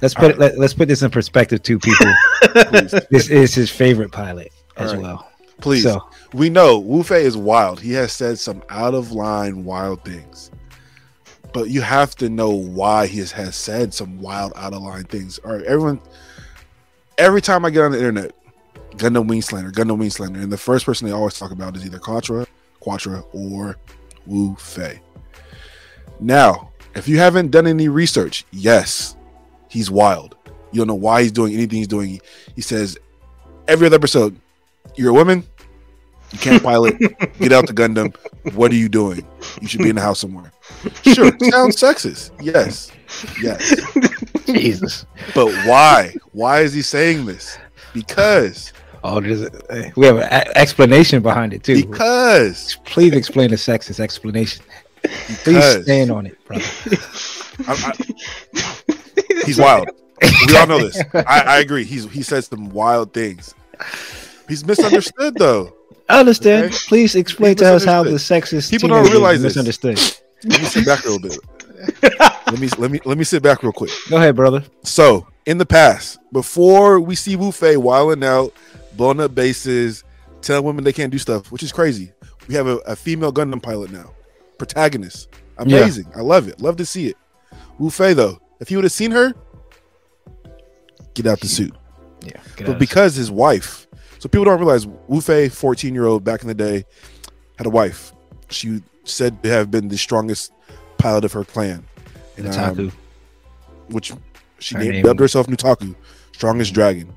Let's put right. let, let's put this in perspective, too, people. *laughs* This is his favorite pilot as right. well. please. So We know Wu Fei is wild. He has said some out of line wild things. But you have to know why he has, has said some wild out of line things. All right, everyone every time I get on the internet, Gundam Wing Slander, Gundam Wing Slander, and the first person they always talk about is either Quatre, Quatre, or Wu Fei. Now, if you haven't done any research, yes, he's wild. You don't know why he's doing anything he's doing. He says every other episode, You're a woman, you can't *laughs* pilot, get out the Gundam. What are you doing? You should be in the house somewhere. Sure, sounds sexist. Yes. Yes. Jesus. But why? Why is he saying this? Because Oh, there's a, eh, we have an a- explanation behind it too. because Please explain the sexist explanation. Please because stand on it, brother. *laughs* I- I- he's wild. We all know this. I, I agree. He's he said some wild things. He's misunderstood though. I understand. Okay. Please explain to us how the sexist People don't is realize this. misunderstood. Let me sit back a little bit. *laughs* Let me let me let me sit back real quick. Go ahead, brother. So in the past, before we see Wu Fei wilding out, blowing up bases, telling women they can't do stuff, which is crazy. We have a, a female Gundam pilot now, protagonist. Amazing. I love it. Love to see it. Wu Fei though, if you would have seen her, get out the suit. Yeah. But because his wife, so people don't realize Wu Fei, 14 year old back in the day, had a wife. She said to have been the strongest pilot of her clan. And, um, which she Her named, dubbed herself Nataku, strongest dragon.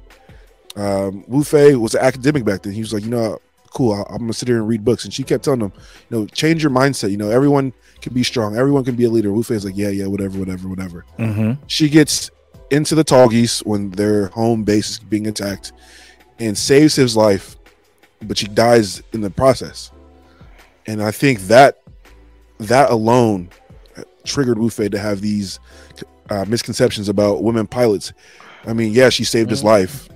Um, Wu Fei was an academic back then. He was like, you know, cool. I, I'm gonna sit here and read books. And she kept telling him, you know, change your mindset. You know, everyone can be strong. Everyone can be a leader. Wu Fei's like, yeah, yeah, whatever, whatever, whatever. hmm She gets into the Tallgeese when their home base is being attacked, and saves his life, but she dies in the process. And I think that that alone triggered Wu Fei to have these uh, misconceptions about women pilots. I mean, yeah, she saved his life,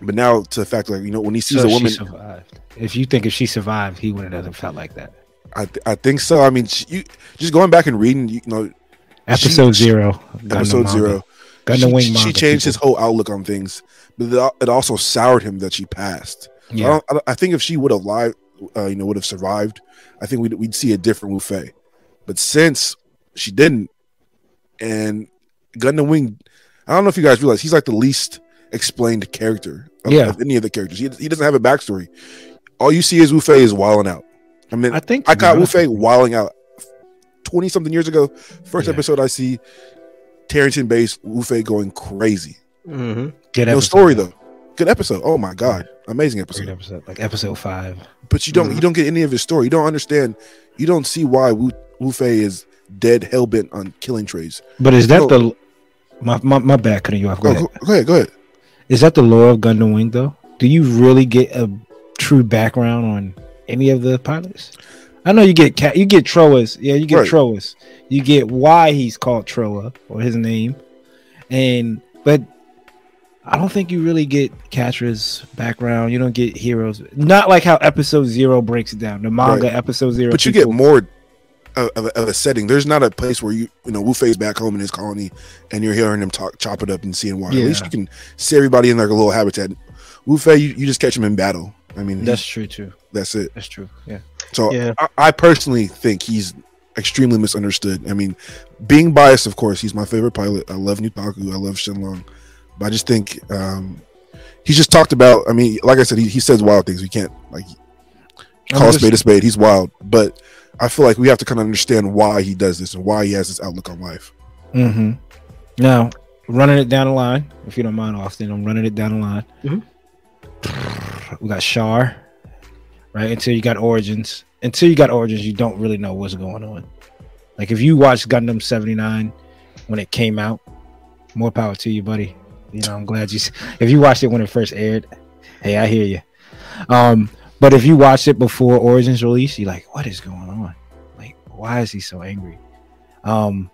but now to the fact like you know when he sees So a woman, survived. If you think if she survived, he wouldn't have felt like that. I th- I think so. I mean, she, you just going back and reading, you know, Episode She- zero. Episode zero. She, she changed his whole outlook on things, but it also soured him that she passed. Yeah. don't, I, I think if she would have live, uh, you know, would have survived, I think we'd, we'd see a different Wu Fei. But since she didn't, and Gundam Wing, I don't know if you guys realize he's like the least explained character of, Yeah. of any of the characters. He, he doesn't have a backstory. All you see is Wu Fei is wilding out. I mean, I think I to caught Wu Fei with wilding out twenty something years ago. First Yeah. episode I see Tarrington base Wu Fei going crazy. hmm Good No episode, story though. though. Good episode. Oh my god, amazing Great episode. episode, like episode five. But you don't Mhm. you don't get any of his story. You don't understand. You don't see why Wu, Wu Fei is dead hell bent on killing Treize. But is that No. the my, my my bad cutting you off? Go Oh, ahead. go, go ahead. Go ahead. Is that the lore of Gundam Wing though? Do you really get a true background on any of the pilots? I know you get Ca- you get Trowa's, yeah, you get Right. Trowa's. You get why he's called Trowa or his name, and but I don't think you really get Quatre's background. You don't get Heero's. Not like how episode zero breaks it down. The manga Right. episode zero. but you get more of, a, of a setting. There's not a place where you you know Wu Fei's back home in his colony, and you're hearing him talk, chop it up and seeing why. At least you can see everybody in like a little habitat. Wu Fei, you, you just catch him in battle. I mean, That's that's true too. that's it. That's true. Yeah. So Yeah. I, I personally think he's extremely misunderstood. I mean, being biased, of course, he's my favorite pilot. I love Nataku. I love Shenlong, but I just think um, he's just talked about. I mean, like I said, he, he says wild things. We can't like call a spade a spade. He's wild, but I feel like we have to kind of understand why he does this and why he has this outlook on life. Mm-hmm. Now, running it down the line, if you don't mind, Austin, I'm running it down the line. Mhm. We got Char, right? Until you got Origins. Until you got Origins, you don't really know what's going on. Like if you watched Gundam 79 when it came out, more power to you, buddy. You know, I'm glad you. If you watched it when it first aired, hey, I hear you. Um, but if you watched it before Origins release, you're like, what is going on? Like, why is he so angry? Um,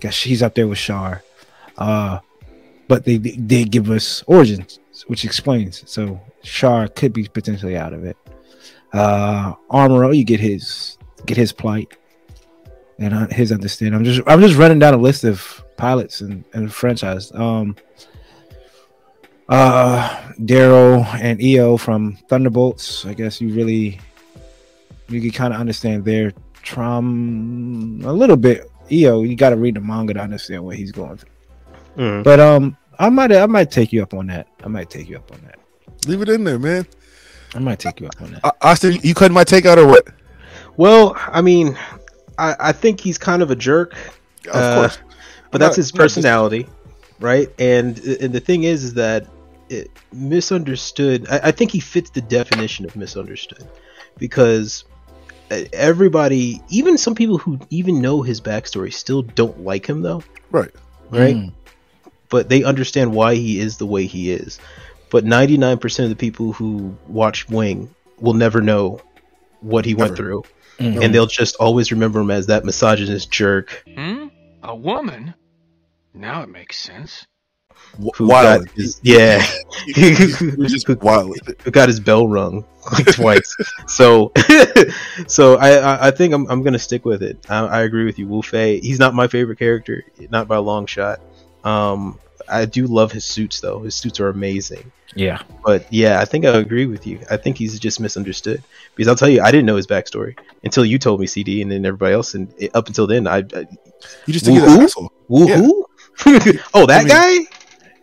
guess she's up there with Char. Uh, but they they did give us Origins, which explains. So Char could be potentially out of it. Uh, Amuro, you get his get his plight and uh, his understanding. I'm just I'm just running down a list of pilots and, and franchise. Um, uh, Daryl and Io from Thunderbolts. I guess you really you can kind of understand their trauma a little bit. Io, you got to read the manga to understand what he's going through. Mhm. But um, I might I might take you up on that. I might take you up on that. Leave it in there, man. I might take you up on that. Austin, you cutting my take out or what? Well, I mean, I, I think he's kind of a jerk, Of Uh, course, but I'm that's not- his I'm not dis- personality, right? And and the thing is, is that it, misunderstood. I, I think he fits the definition of misunderstood because uh, everybody, even some people who even know his backstory, still don't like him though, right? right? Mm. But they understand why he is the way he is. But ninety nine percent of the people who watch Wing will never know what he went Never. through Mhm. and they'll just always remember him as that misogynist jerk Hmm? A woman? Now it makes sense. W- wild. got his, yeah *laughs* He's just wild. who got his bell rung like twice *laughs* so *laughs* so I, I i think i'm, I'm gonna stick with it I, I agree with you wu fei he's not my favorite character not by a long shot um i do love his suits though his suits are amazing Yeah. but yeah i think i agree with you i think he's just misunderstood because i'll tell you i didn't know his backstory until you told me cd and then everybody else and up until then i, I You just think he's Who? an asshole. Woo Yeah. oh, that I mean- guy?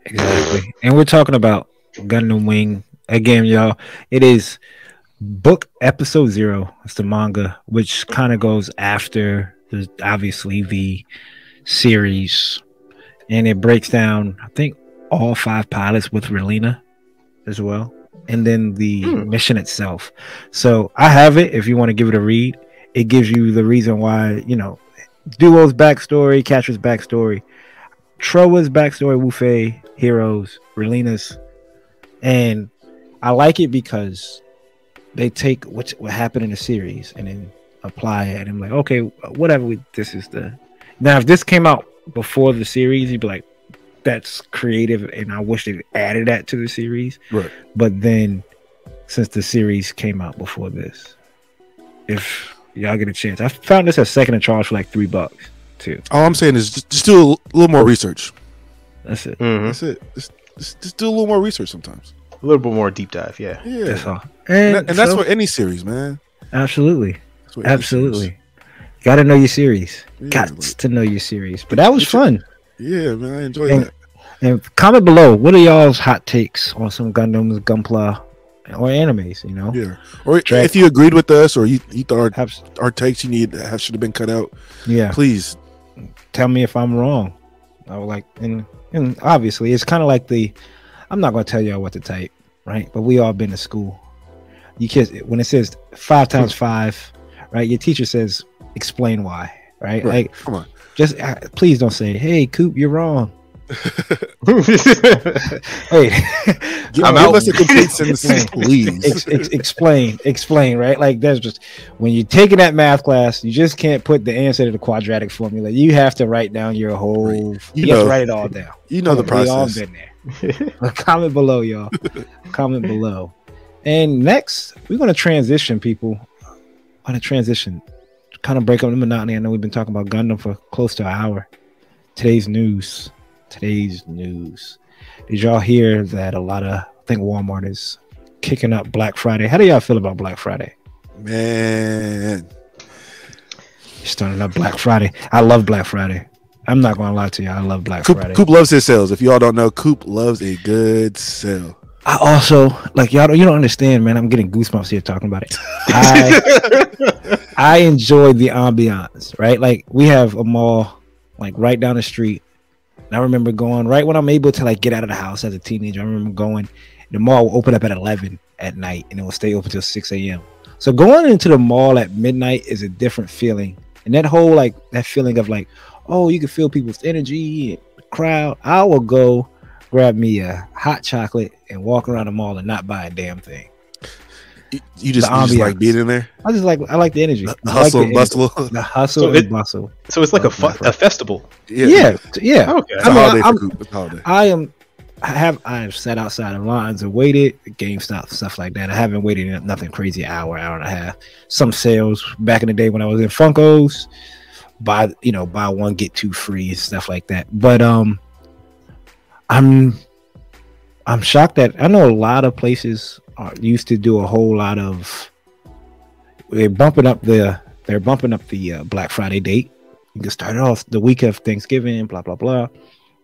Exactly. And we're talking about Gundam Wing again, y'all. It is book episode zero. It's the manga, which kind of goes after the obviously the series, and it breaks down. I think all five pilots with Relena as well, and then the Hmm. mission itself. So I have it. If you want to give it a read, it gives you the reason why you know Duo's backstory, Quatre's backstory, Trowa's backstory, Wu Fei, Heero's, Relena's, and I like it because they take what what happened in the series and then apply it. And I'm like, okay, whatever. We, this is the now. If this came out before the series, you'd be like, that's creative, and I wish they added that to the series. Right. But then, since the series came out before this, if y'all get a chance, I found this at second and Charles for like three bucks too. All I'm saying is just, just do a l- little more research. That's it. Mhm. That's it. Just, just just do a little more research sometimes. A little bit more deep dive, yeah. Yeah, That's all. and, And, and that's for any series, man. absolutely, That's what absolutely. Got to know your series. series- Got like- to know your series. But that was fun. yeah, man. I enjoyed And- that. And comment below. What are y'all's hot takes on some Gundams, Gunpla, or animes? You know, Yeah, or Drag- if you agreed with us, or you, you thought our, Have- our takes you need have should have been cut out, yeah. please. Tell me if I'm wrong. I would like, and and obviously, it's kind of like the. I'm not gonna tell y'all what to type, right? But we all been to school. You kids, when it says five times five, right? Your teacher says explain why, right? Right. Like Come on. just uh, please don't say, "Hey, Coop, you're wrong." *laughs* Wait, *laughs* Give, I'm give out. us a complete *laughs* sentence, please. ex- ex- explain, explain, right? Like that's just when you're taking that math class, you just can't put the answer to the quadratic formula. You have to write down your whole. Right. You, You have to write it all down. You know the process. We all been there. comment below, y'all. comment below. And next, we're gonna transition, people. On a transition, kind of break up the monotony. I know we've been talking about Gundam for close to an hour. Today's news. Today's news. Did y'all hear that a lot of I think Walmart is kicking up Black Friday? How do y'all feel about Black Friday? Man, Starting up Black Friday. I love Black Friday. I'm not gonna lie to you. I love Black Coop, Friday. Coop loves his sales. If y'all don't know, Coop loves a good sale. I also like y'all. Don't, you don't understand, man. I'm getting goosebumps here talking about it. I *laughs* I enjoy the ambiance, right? Like we have a mall like right down the street. And I remember going right when I'm able to like get out of the house as a teenager. I remember going. The mall will open up at 11 at night, and it will stay open till 6 a.m. So going into the mall at midnight is a different feeling, and that whole like that feeling of like, oh, you can feel people's energy, and crowd. I will go grab me a hot chocolate and walk around the mall and not buy a damn thing. You, you just, The you just like being in there, I just like I like the energy. the I like hustle the and energy. bustle. The hustle So and bustle. So it's like a Oh, fu- a festival. Yeah, t- yeah. Okay. It's I a mean, I'm- for Coop. It's a holiday. I am. I have. I have sat outside of lines and waited. GameStop stuff like that. I haven't waited in nothing crazy. Hour, hour and a half. Some sales back in the day when I was in Funkos. Buy you know buy one get two free and stuff like that. But um, I'm I'm shocked that I know a lot of places are used to do a whole lot of. They're bumping up the. They're bumping up the uh, Black Friday date. You can start off the week of Thanksgiving, blah blah blah.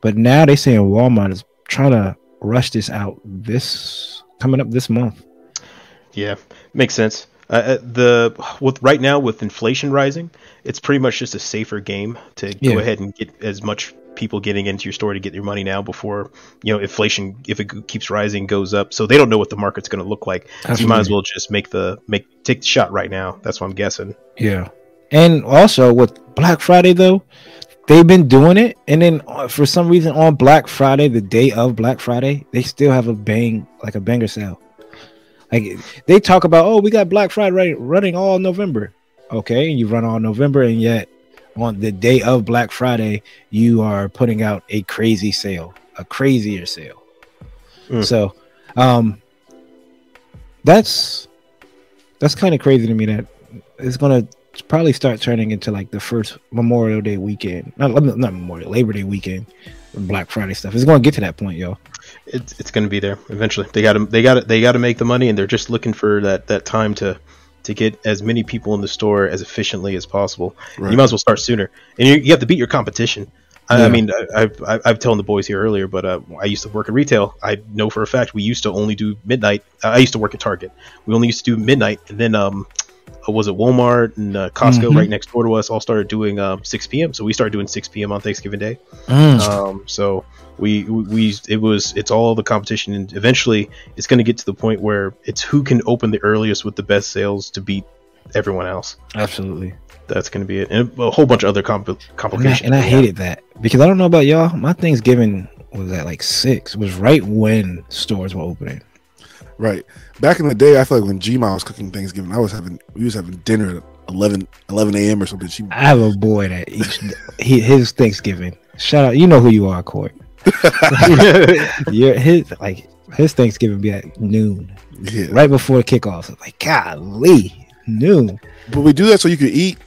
But now they're saying Walmart is trying to rush this out this coming up this month. Yeah, makes sense. Uh, uh, the with right now with inflation rising, it's pretty much just a safer game to Yeah. go ahead and get as much people getting into your store to get your money now before you know inflation if it keeps rising goes up. So they don't know what the market's going to look like. So you might as well just make the make take the shot right now. That's what I'm guessing. Yeah. And also with Black Friday though, they've been doing it and then uh, for some reason on Black Friday, the day of Black Friday, they still have a bang like a banger sale. Like they talk about, "Oh, we got Black Friday running all November." Okay, and you run all November and yet on the day of Black Friday, you are putting out a crazy sale, a crazier sale. Mm. So, um that's that's kind of crazy to me that it's gonna probably start turning into like the first Memorial Day weekend, not not Memorial Labor Day weekend, Black Friday stuff. It's gonna get to that point, yo. It's it's going to be there eventually. They got to they got to they got to make the money, and they're just looking for that that time to to get as many people in the store as efficiently as possible. Right. You might as well start sooner, and you, you have to beat your competition. I, Yeah. I mean, I, I've I've told the boys here earlier, but uh, I used to work in retail. I know for a fact we used to only do midnight. I used to work at Target. We only used to do midnight, and then um, uh, was it Walmart and uh, Costco Mhm. right next door to us all started doing um 6 p.m. So we started doing 6 p.m. on Thanksgiving Day. Mm. Um, so we, we we it was it's all the competition, and eventually it's going to get to the point where it's who can open the earliest with the best sales to beat everyone else. Absolutely. That's going to be it, and a whole bunch of other compl- And I, complications. and I hated that because I don't know about y'all. My Thanksgiving was at like six. It Was right when stores were opening. Right. Back in the day, I feel like when Gma was cooking Thanksgiving, I was having we was having dinner at 11, 11 a.m. or something. She I have a boy that each he, his Thanksgiving. Shout out, you know who you are, Court. *laughs* Yeah, his like his Thanksgiving be at noon, yeah. right before kickoff. I'm like, golly, noon. But we do that so you can eat,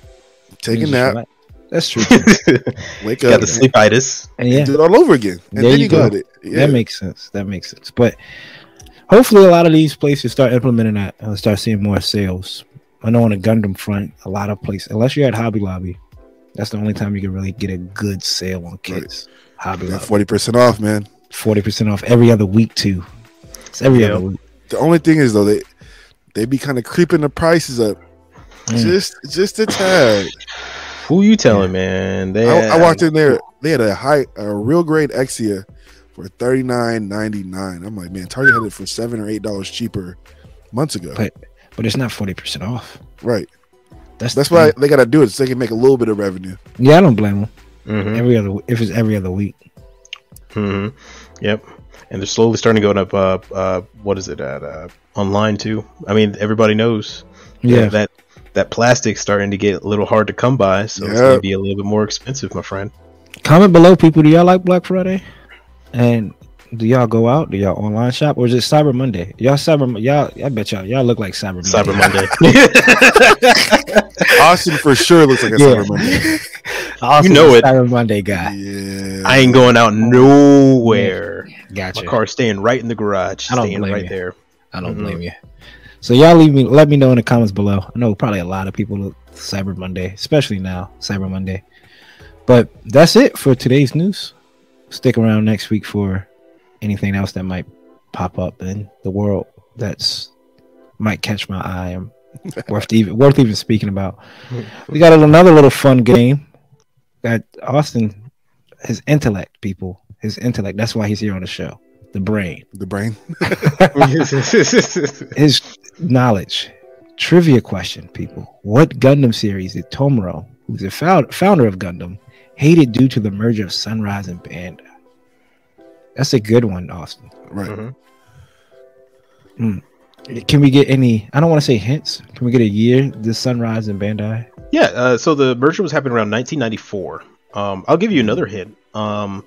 take a nap, right- That's true. *laughs* wake up. got up, the sleepitis. And and yeah, do it all over again, and There then you you go go. it. Yeah. that makes sense. That makes sense. But hopefully, a lot of these places start implementing that and start seeing more sales. I know on the Gundam front, a lot of places, unless you're at Hobby Lobby, that's the only time you can really get a good sale on kits. Hobby Lobby, forty percent off, man. forty percent off every other week too. It's every Yeah. other week. The only thing is though they they be kind of creeping the prices up Mm. just just a tad. Who you telling, man? They I, I walked in there. They had a high, a real grade Exia for thirty nine ninety nine. I'm like, man, Target had it for seven or eight dollars cheaper months ago. But- But it's not forty percent off. right. That's That's the why thing. they got to do it so they can make a little bit of revenue. Yeah, I don't blame them. Mhm. Every other if it's every other week. hmm Yep. And they're slowly starting to go up. Uh, uh, what is it at? Uh, online too. I mean, everybody knows. Yeah, That that plastic's starting to get a little hard to come by, so it's going to be a little bit more expensive, my friend. comment below, people. Do y'all like Black Friday? And do y'all go out? Do y'all online shop or is it Cyber Monday? Y'all Cyber y'all I bet y'all y'all look like Cyber Monday. Cyber Monday. *laughs* Austin for sure looks like a Yeah. Cyber Monday. *laughs* Austin, know it. Cyber Monday guy. Yeah. I ain't going out nowhere. Gotcha. My car's staying right in the garage. I don't staying blame right you. there. I don't Mhm. blame you. So y'all leave me let me know in the comments below. I know probably a lot of people look Cyber Monday, especially now, Cyber Monday. But that's it for today's news. Stick around next week for anything else that might pop up in the world that's might catch my eye and *laughs* worth even worth even speaking about. We *laughs* got another little fun game. Got Austin, his intellect, people, his intellect. That's why he's here on the show. The brain the brain. *laughs* his knowledge. Trivia question, people. What Gundam series did Tomino, who's the founder of Gundam, hated due to the merger of Sunrise and Bandai? That's a good one, Austin. Right. Mhm. Can we get any? I don't want to say hints. Can we get a year? The Sunrise and Bandai. Yeah, uh, so the merger was happening around 1994. Um, I'll give you another hint. Um,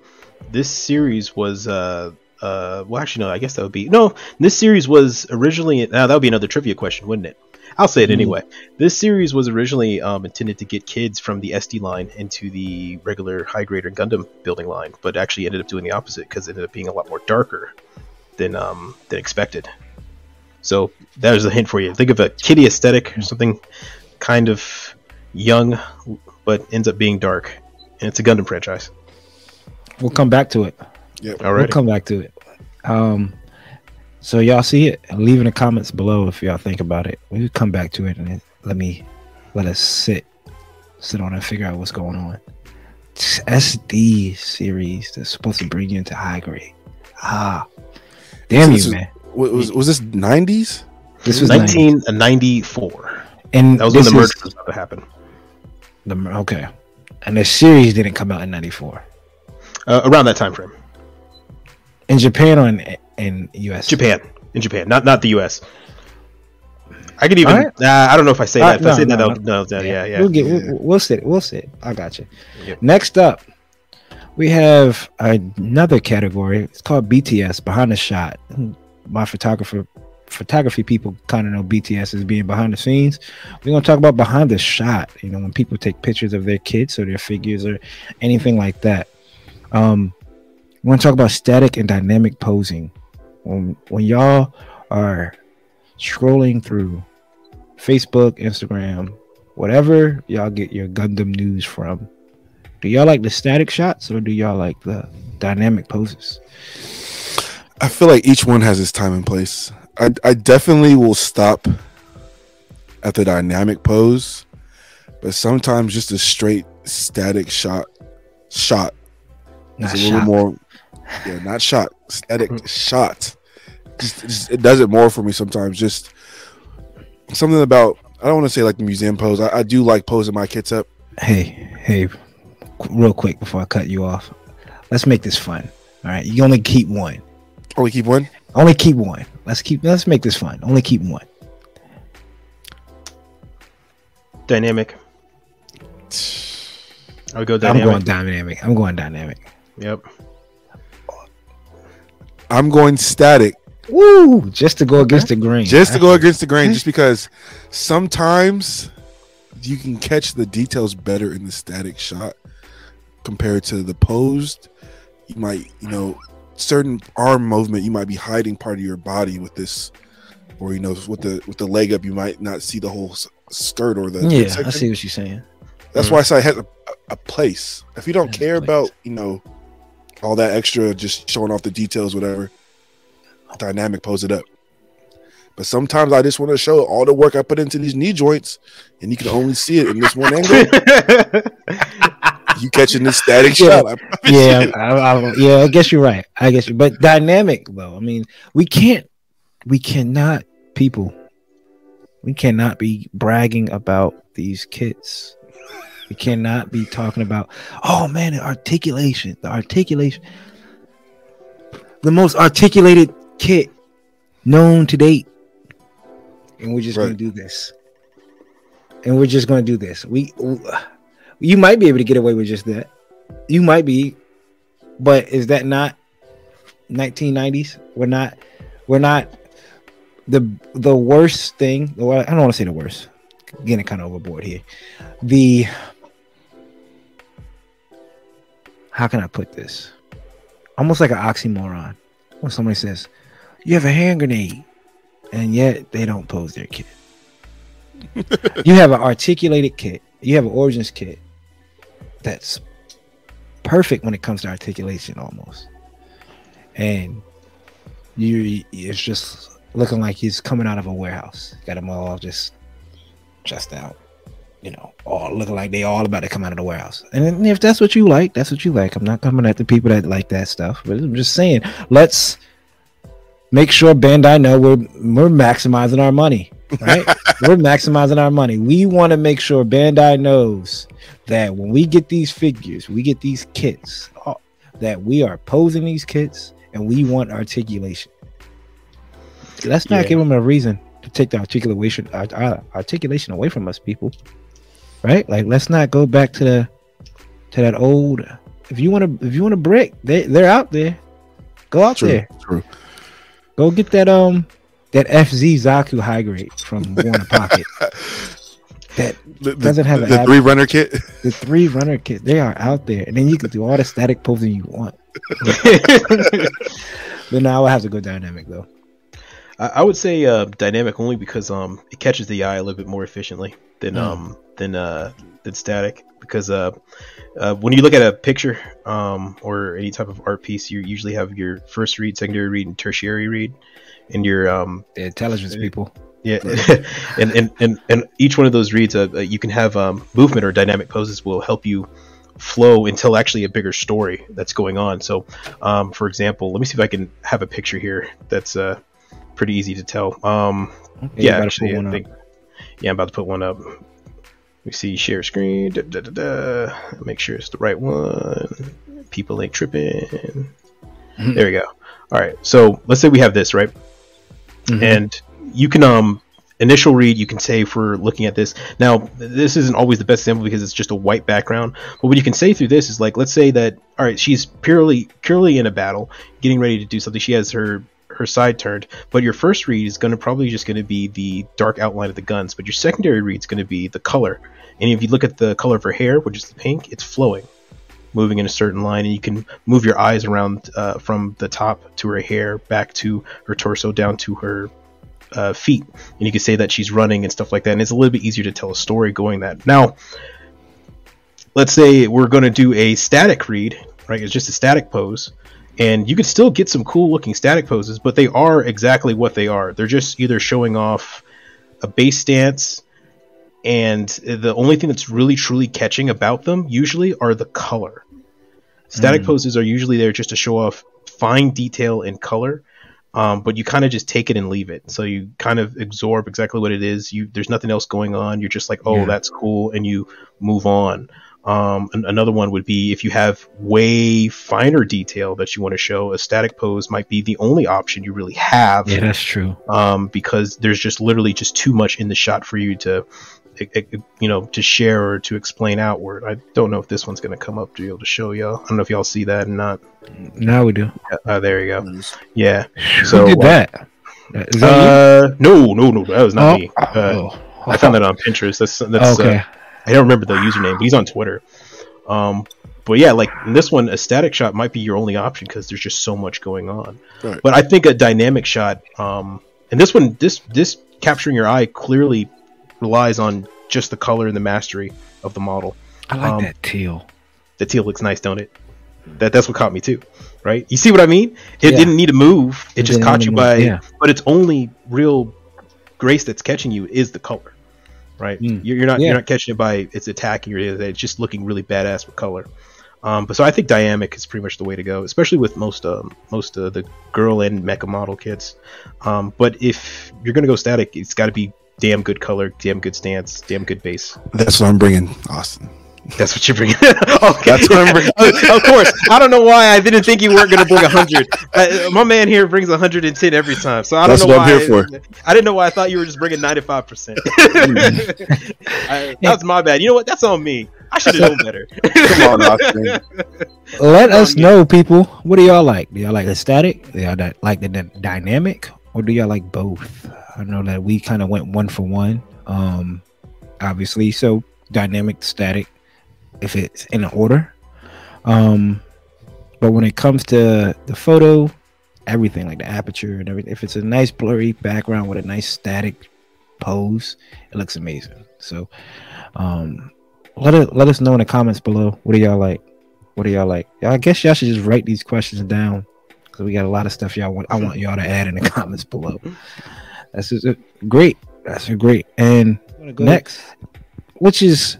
this series was, uh, uh, well, actually, no, I guess that would be no. This series was originally now that would be another trivia question, wouldn't it? I'll say it Mhm. anyway. This series was originally um, intended to get kids from the SD line into the regular high grade or Gundam building line, but actually ended up doing the opposite because it ended up being a lot more darker than um, than expected. So that was a hint for you. Think of a kiddie aesthetic or something kind of young, but ends up being dark, and it's a Gundam franchise. We'll come back to it. Yep. We'll come back to it. Um, so y'all see it. Leave in the comments below if y'all think about it. We'll come back to it and let me let us sit, sit on it and figure out what's going on. SD series that's supposed to bring you into high grade. Ah, damn This you, is- man. Was was this nineties? This was 1994. and That was when this the merger was about to happen. the okay, and the series didn't come out in '94 Uh, around that time frame. in Japan or in, in US. Japan, in Japan, not not the U.S. I could even. Alright. Nah, I don't know if I say that. If I no, say that, no, no, no, no, yeah, yeah. We'll get. We'll, we'll sit. We'll sit. I got you. Yep. Next up, we have another category. It's called BTS Behind the Shot. My photographer, photography people kind of know BTS as being behind the scenes. We're gonna talk about behind the shot. You know, when people take pictures of their kids or their figures or anything like that. Um, we want to talk about static and dynamic posing. When when y'all are scrolling through Facebook, Instagram, whatever y'all get your Gundam news from. Do y'all like the static shots or do y'all like the dynamic poses? I feel like each one has its time and place. I I definitely will stop at the dynamic pose, but sometimes just a straight static shot shot Not is a little shot. more yeah, not shot, static mm. shot. Just, just it does it more for me sometimes. Just something about I don't want to say like the museum pose. I, I do like posing my kids up. Hey, hey, real quick before I cut you off, let's make this fun. All right, you only keep one. Only keep one. Only keep one. Let's keep. Let's make this fun. Only keep one. Dynamic. *sighs* I would go dynamic. I'm going dynamic. I'm going dynamic. Yep. I'm going static Woo! Just to go against the grain. just to go against the grain, just *laughs* because sometimes you can catch the details better in the static shot compared to the posed. You might, you know, certain arm movement, you might be hiding part of your body with this, or you know, with the with the leg up, you might not see the whole skirt or the Yeah, I see what you're saying. That's why I say it has a, a place. If you don't care place. about, you know, all that extra, just showing off the details, whatever, dynamic, pose it up. But sometimes I just want to show all the work I put into these knee joints, and you can only see it in this one angle. you catching this static Yeah. shot. I yeah. I, I, yeah. I guess you're right. I guess, you, but dynamic though. I mean, we can't, we cannot, people, we cannot be bragging about these kits. We cannot be talking about, oh man, the articulation, the articulation, the most articulated kit known to date, and we're just gonna do this, and we're just going to do this. We, you might be able to get away with just that. You might be, but is that not 1990s. We're not. We're not the the worst thing. I don't want to say the worst. Getting kind of overboard here. The how can I put this? Almost like an oxymoron. When somebody says, "You have a hand grenade," and yet they don't pose their kit. *laughs* you have an articulated kit. You have an origins kit that's perfect when it comes to articulation, almost. And you, it's just looking like he's coming out of a warehouse. Got them all just just out, you know, all looking like they all about to come out of the warehouse. And if that's what you like, that's what you like. I'm not coming at the people that like that stuff, but I'm just saying, let's make sure Bandai know we're we're maximizing our money. Right? *laughs* we're maximizing our money. We want to make sure Bandai knows that when we get these figures, we get these kits, uh, that we are posing these kits and we want articulation. Let's not Yeah. give them a reason to take the articulation uh, articulation away from us, people. Right? Like, let's not go back to the to that old. If you want to, if you want to brick, they they're out there. Go out True, there. true. Go get that um that FZ Zaku high grade from *laughs* War in the Pocket. that The, Doesn't have the, the three runner kit. the three runner kit, they are out there, and then you can do all the static posing you want. *laughs* *laughs* But now I have to go dynamic though. I, I would say uh, dynamic only because um it catches the eye a little bit more efficiently than Mm. um than uh than static. Because uh, uh when you look at a picture um or any type of art piece you usually have your first read secondary read and tertiary read. And your um The intelligence people. yeah. *laughs* And, and and and each one of those reads uh, uh, you can have um movement or dynamic poses will help you flow until actually a bigger story that's going on. So um for example let me see if i can have a picture here that's uh pretty easy to tell um Okay, yeah, actually, I up. think, yeah, I'm about to put one up. We see share screen. Da, da, da, da. Make sure it's the right one. People ain't tripping. Mhm. There we go. All right. So let's say we have this right, Mhm. and you can um initial read. You can say for looking at this now. This isn't always the best example because it's just a white background. But what you can say through this is like, let's say that all right, she's purely purely in a battle, getting ready to do something. She has her her side turned, but your first read is going to probably just going to be the dark outline of the guns, but your secondary read is going to be the color. And if you look at the color of her hair, which is the pink, it's flowing, moving in a certain line, and you can move your eyes around uh, from the top to her hair, back to her torso, down to her uh, feet, and you can say that she's running and stuff like that. And it's a little bit easier to tell a story going that. Now, let's say we're going to do a static read, right? It's just a static pose and you can still get some cool looking static poses, but they are exactly what they are. They're just either showing off a base stance, and the only thing that's really truly catching about them usually are the color. Static Mm. poses are usually there just to show off fine detail and color, um, but you kind of just take it and leave it. So you kind of absorb exactly what it is. You there's nothing else going on. You're just like, oh, Yeah. that's cool, and you move on. Um, another one would be if you have way finer detail that you want to show, a static pose might be the only option you really have Yeah, that's true. um, because there's just literally just too much in the shot for you to, you know, to share or to explain outward. I don't know if this one's going to come up to be able to show y'all. I don't know if y'all see that or not. Now we do. Uh, there you go. Yeah. Who So, did uh, that? Is that Uh, no, no, no, that was not Oh, me. Uh, oh. I found that on Pinterest. That's that's. okay. Uh, I don't remember the username. But he's on Twitter. Um, but yeah, like in this one, a static shot might be your only option because there's just so much going on. Right. But I think a dynamic shot, um, and this one, this this capturing your eye clearly relies on just the color and the mastery of the model. I like um, that teal. The teal looks nice, don't it? That that's what caught me too, right? You see what I mean? It Yeah. didn't need to move. It, It just caught you to by. yeah. But its only real grace that's catching you is the color, right? Mm. You're, you're not Yeah. you're not catching it by its attacking or anything. It's just looking really badass with color. Um, but so I think dynamic is pretty much the way to go, especially with most um, most of the girl and mecha model kits. Um, but if you're gonna go static, it's got to be damn good color, damn good stance, damn good base. That's what I'm bringing, Austin. That's what you're bringing. *laughs* okay. That's what I'm bringing. *laughs* of course. I don't know why I didn't think you weren't going to bring 100. Uh, *laughs* my man here brings 110 every time. So I don't That's know what why. I'm here for. I didn't know why I thought you were just bringing 95%. I, that's my bad. You know what? That's on me. I should have known better. Come on, Austin. Let us Um, know, people. What do y'all like? Do y'all like the static? Do y'all like the, d- dynamic, or do y'all like both? I know that we kind of went one for one. Um, obviously, so dynamic, static, if it's in order. Um, but when it comes to the photo, everything like the aperture and everything, if it's a nice blurry background with a nice static pose, it looks amazing. So, um, let it let us know in the comments below. What do y'all like? What do y'all like? I guess y'all should just write these questions down because we got a lot of stuff y'all want. I want y'all to add in the *laughs* comments below. That's just a, great. That's a great. And next, which is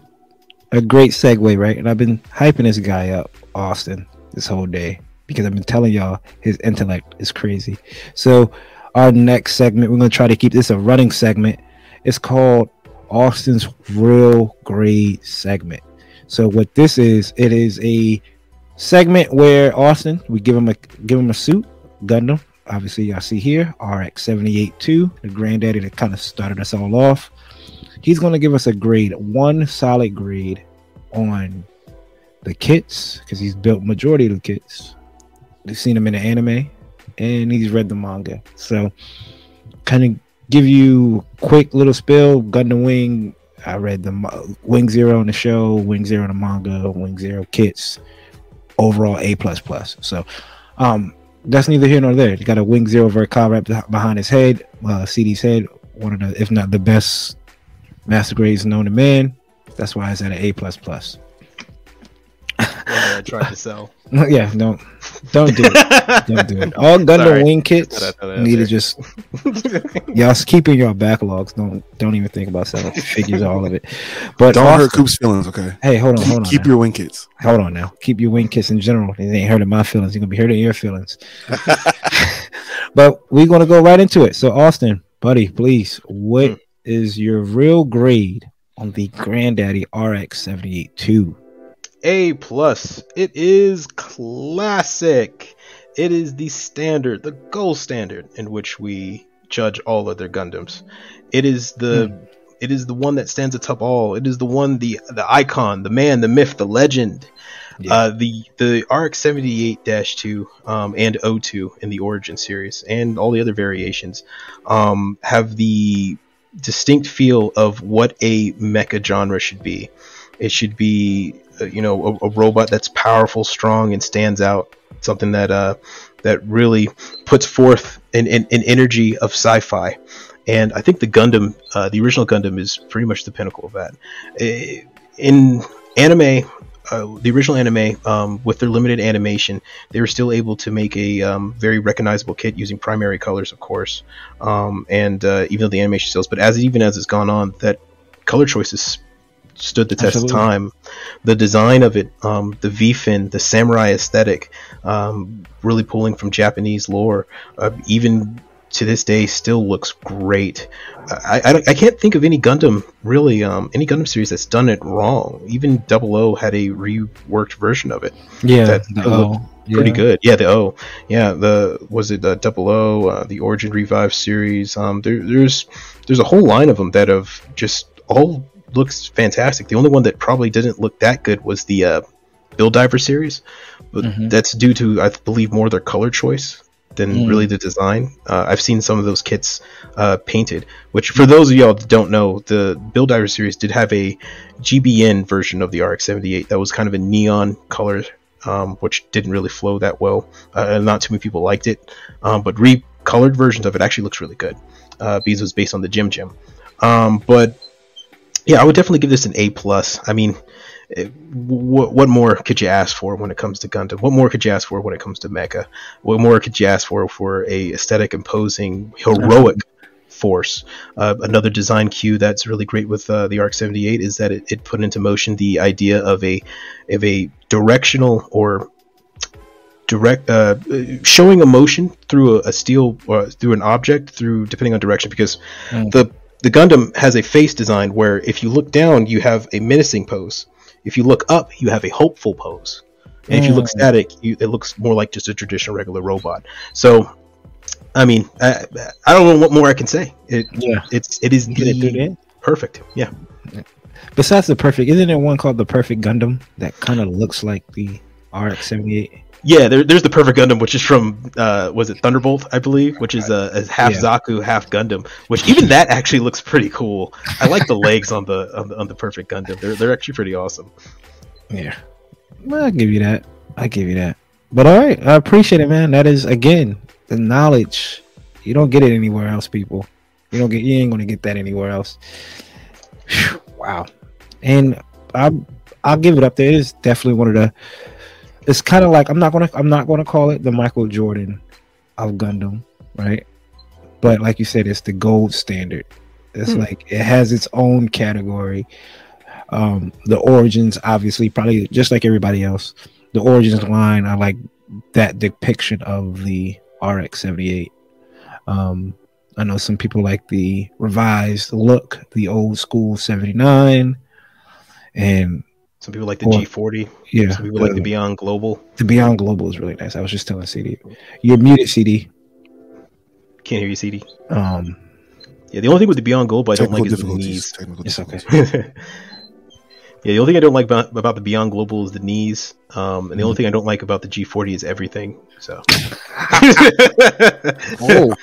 a great segue, right? And I've been hyping this guy up, Austin, this whole day because I've been telling y'all his intellect is crazy. So our next segment, we're gonna try to keep this a running segment. It's called Austin's Real Grade segment. So what this is, it is a segment where Austin, we give him a give him a suit, Gundam. Obviously, y'all see here RX 78 2, the granddaddy that kind of started us all off. He's gonna give us a grade, one solid grade on the kits because he's built majority of the kits. We've seen him in the anime, and he's read the manga. So, kind of give you quick little spill. Gundam Wing. I read the Wing Zero in the show, Wing Zero in the manga, Wing Zero kits. Overall, A plus plus. So, um, that's neither here nor there. You got a Wing Zero Ver.Ka right beh- behind his head, uh, CD's head. One of the, if not the best master grades known to man. That's why it's at an A plus plus. I tried to sell. *laughs* yeah, don't don't do it. *laughs* Don't do it. All Gundam Sorry. Wing kits Thought I'd throw that out need to just *laughs* y'all keeping your backlogs. Don't don't even think about selling figures, all of it. But Don't hurt Coop's feelings, okay? Hey, hold on, Keep, hold on. keep now. your wing kits. hold on now. Keep your wing kits in general. It ain't hurting my feelings. You're gonna be hurting your feelings. but we're gonna go right into it. So Austin, buddy, please, what Hmm. Is your real grade on the Granddaddy RX 782? A plus. It is classic. It is the standard, the gold standard in which we judge all other Gundams. It is the it is the one that stands atop all. It is the one the the icon, the man, the myth, the legend. Yeah. Uh, the the RX seventy eight two um, and O two in the Origin series and all the other variations um, have the distinct feel of what a mecha genre should be. It should be uh, you know a, a robot that's powerful, strong, and stands out. Something that uh, that really puts forth an, an, an energy of sci-fi. And I think the Gundam, uh, the original Gundam, is pretty much the pinnacle of that. Eh, In anime, uh, the original anime, um, with their limited animation, they were still able to make a um, very recognizable kit using primary colors, of course, um, and uh, even though the animation stills. But as even as it's gone on, that color choices stood the test Absolutely. of time. The design of it, um, the V fin, the samurai aesthetic, um, really pulling from Japanese lore, uh, even to this day still looks great. I, I, I can't think of any Gundam really, um, any Gundam series that's done it wrong. Even Double O had a reworked version of it Yeah, that O. looked pretty Yeah. good. Yeah, the O. Yeah, the was it the Double O, uh, the Origin Revive series. Um, there, there's there's a whole line of them that have just all looks fantastic. The only one that probably didn't look that good was the uh, Build Diver series, but Mhm. that's due to I believe more their color choice than Mm. really the design. Uh, I've seen some of those kits uh, painted, which for those of y'all that don't know, the Build Diver series did have a GBN version of the RX-78 that was kind of a neon color, um, which didn't really flow that well. Uh, and not too many people liked it, um, but recolored versions of it actually looks really good. Uh, it was based on the Jim Jim. Um, but yeah, I would definitely give this an A plus. I mean, what what more could you ask for when it comes to Gundam? What more could you ask for when it comes to Mecha? What more could you ask for for a aesthetic imposing heroic force? Uh, another design cue that's really great with uh, the RX 78 is that it, it put into motion the idea of a of a directional or direct uh, showing emotion through a, a steel or through an object through depending on direction because Mm. the the Gundam has a face design where if you look down you have a menacing pose if you look up you have a hopeful pose and if you look Mm. static you, it looks more like just a traditional regular robot so I mean I, I don't know what more I can say it Yeah. it's it is the perfect yeah besides the perfect, isn't there one called the Perfect Gundam that kind of looks like the RX seventy eight? Yeah, there, there's the Perfect Gundam, which is from uh, was it Thunderbolt, I believe, which is uh, a half Yeah. Zaku, half Gundam. Which even that actually looks pretty cool. I like the legs on the on the, on the Perfect Gundam. They're they're actually pretty awesome. Yeah. Well, I'll give you that. I give you that. But all right, I appreciate it, man. That is again the knowledge. You don't get it anywhere else, people. You don't get. You ain't gonna get that anywhere else. Phew, wow. And I, I'll give it up there. It is definitely one of the. It's kind of like I'm not gonna. I'm not gonna call it the Michael Jordan of Gundam, right? But like you said, it's the gold standard. It's Hmm. like it has its own category um the origins obviously probably just like everybody else the origins line i like that depiction of the rx 78 um i know some people like the revised look the old school 79 and Some people like the Or- G40. yeah Some people like the the, Beyond Global. the beyond global is really nice i was just telling cd you're muted cd Can't hear you, CD. um Yeah, the only thing with the Beyond Global I don't like is the knees. It's okay. *laughs* difficulties. yeah, the only thing I don't like about, about the Beyond Global is the knees. Um, and the Mm-hmm. only thing I don't like about the G40 is everything. So. *laughs* *laughs* oh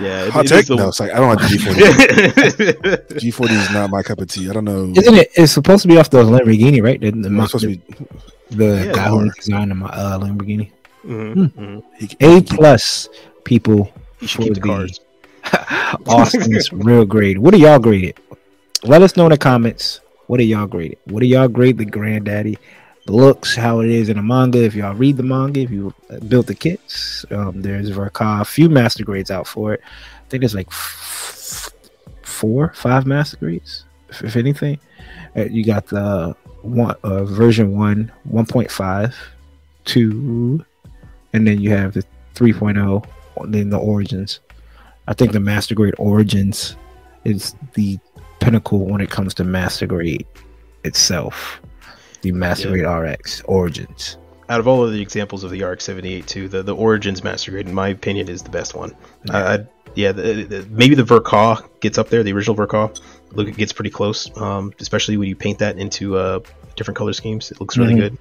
Yeah. it- Hot it take? is the- No, it's like I don't like the G40. *laughs* G40 is not my cup of tea. I don't know. isn't it it's supposed to be off the lamborghini right the, the, Am I supposed to be? the Yeah, guy who designed the uh, lamborghini Mhm, mhm. He, he a plus people You should for keep the the cars. Austin's real grade. What are y'all graded? Let us know in the comments. What do y'all grade it? What do y'all grade the granddaddy? Looks, how it is in the manga. If y'all read the manga, if you uh, built the kits, um, there's Ver.Ka, a few master grades out for it. I think there's like f- four, five master grades, if, if anything. Uh, you got the one uh, version one, 1.5, two, and then you have the 3.0, and then the origins. I think the master grade origins is the pinnacle when it comes to master grade itself. The master Yeah. grade RX origins. Out of all of the examples of the RX 78 too, the, the Origins Master Grade, in my opinion, is the best one. I, I, yeah, the, the, maybe the Ver.Ka gets up there. The original Ver.Ka, look, it gets pretty close. Um, especially when you paint that into uh, different color schemes, it looks really Mhm. good.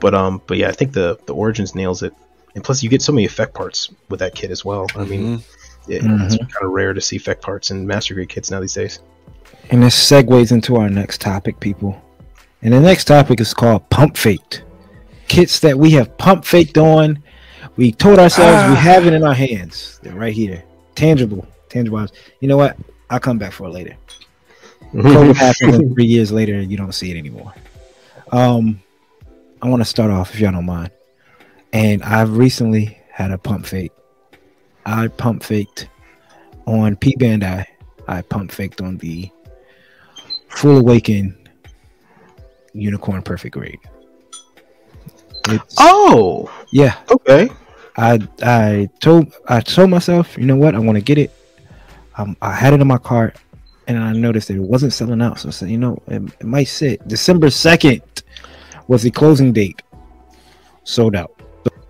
But um, but yeah, I think the the Origins nails it. And plus, you get so many effect parts with that kit as well. I mean, Mhm. it, Mhm. it's kind of rare to see effect parts in Master Grade kits now these days. And this segues into our next topic, people. And the next topic is called pump faked. Kits that we have pump faked on. We told ourselves we Ah. have it in our hands. They're right here. Tangible. Tangible. items. You know what? I'll come back for it later. *laughs* COVID three years later you don't see it anymore. Um I want to start off if y'all don't mind. And I've recently had a pump fake. I pump faked on P Bandai. I pump faked on the Full Awaken Unicorn Perfect Grade. It's, oh, yeah, okay. I I told I told myself, you know what, I want to get it. Um, I had it in my cart, and I noticed that it wasn't selling out. So I said, you know, it, it might sit. December second was the closing date. Sold out.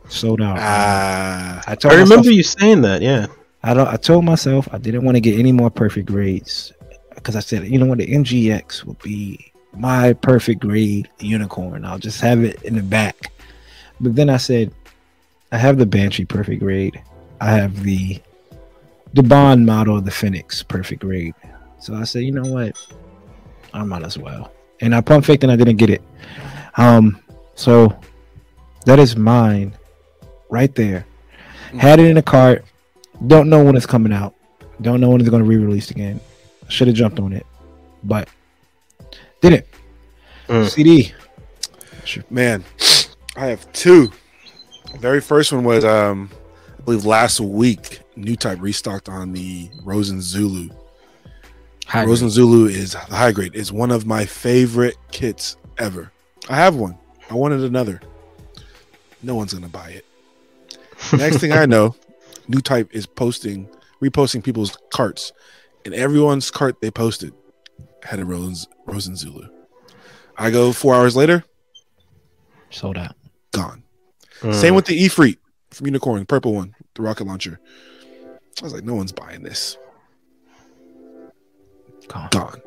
Sold out. Ah, I told I remember myself, you saying that. Yeah. I don't. I told myself I didn't want to get any more perfect grades because I said, you know what, the MGX will be my perfect grade unicorn. I'll just have it in the back. But then I said, I have the Banshee perfect grade. I have the the Bond model of the Phoenix perfect grade. So I said, you know what, I might as well. And I pump faked and I didn't get it. Um, so that is mine, right there. Had it in the cart. Don't know when it's coming out. Don't know when it's going to re-release again. Should have jumped on it, but didn't. Mm. CD. man, I have two. Very first one was um, I believe last week. New type restocked on the Rozen Zulu. Hi. Rozen Zulu is the high grade. Is one of my favorite kits ever. I have one. I wanted another. No one's gonna buy it. Next thing I *laughs* know, new type is posting, reposting people's carts, and everyone's cart they posted had a Rosen, Rozen Zulu. I go four hours later, Sold out. gone. Mm. Same with the Efreet from Unicorn, purple one, the rocket launcher. I was like, no one's buying this. Gone. Gone.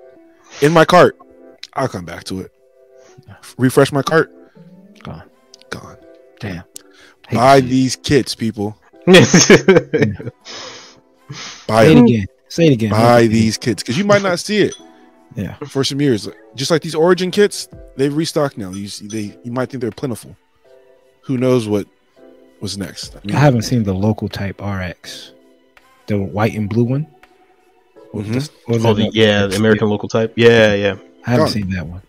In my cart, I'll come back to it. Refresh my cart. Gone. Gone. Damn. Buy these kits, people. *laughs* it. Buy it again. Say it again. Buy these kits because you might not see it *laughs* Yeah. for some years. Just like these Origin kits, they've restocked now. You see, they you might think they're plentiful. Who knows what was next? I I haven't seen the local type RX, the white and blue one. Or Mhm. this- or oh, the, the- yeah, the American local type. Yeah, yeah. I haven't Gone. seen that one.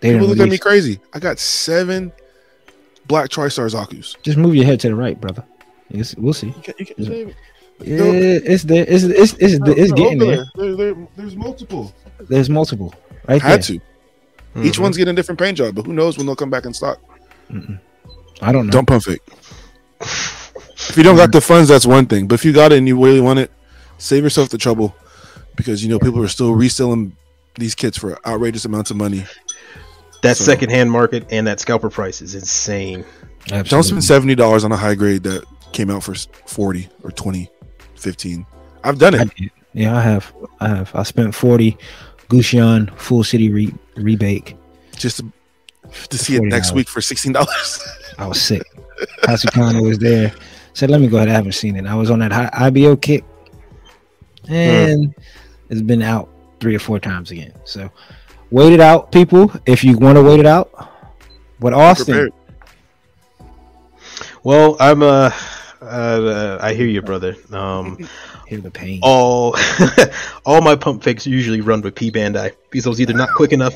They people didn't look at me crazy. I got seven black TriStar Zaku's. Just move your head to the right, brother. It's- we'll see. You can, you can Yeah. it's there. It's it's it's, No, it's no, getting there. There, there- there's multiple. There's multiple. Right there. Had to. Each Mhm. one's getting a different paint job, but who knows when they'll come back in stock? Mm-mm. I don't know. Don't pump fake. If you don't got the funds, that's one thing. But if you got it and you really want it, save yourself the trouble because you know people are still reselling these kits for outrageous amounts of money. That So- secondhand market and that scalper price is insane. Don't spend seventy dollars on a high grade that came out for forty or 20, 15. I've done it. did. Yeah, I have. I have. I spent forty. Gusion full city re- Rebake. just to, to see it next week for sixteen dollars. *laughs* I was sick. Hasukano was there. Said, "Let me go ahead. I haven't seen it. I was on that high IBO kick, and it's been out three or four times again. So, wait it out, people. If you want to wait it out, but Austin, Well, I'm uh, uh I hear you, brother. Um, *laughs* hear the pain. all *laughs* all my pump fakes usually run with P Bandai because I was either not quick enough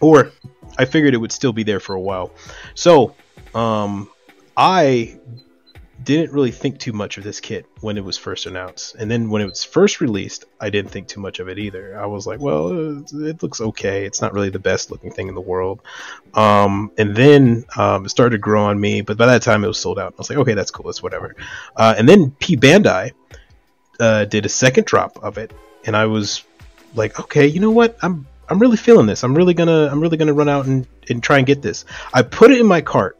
or I figured it would still be there for a while. So, um, I didn't really think too much of this kit when it was first announced, and then when it was first released, I didn't think too much of it either. I was like, well, uh, it looks okay. It's not really the best looking thing in the world. Um, and then um, it started to grow on me, but by that time it was sold out. I was like, okay, that's cool. It's whatever. Uh, and then P Bandai uh, did a second drop of it, and I was like, okay, you know what? I'm I'm really feeling this. I'm really gonna I'm really gonna run out and, and try and get this. I put it in my cart.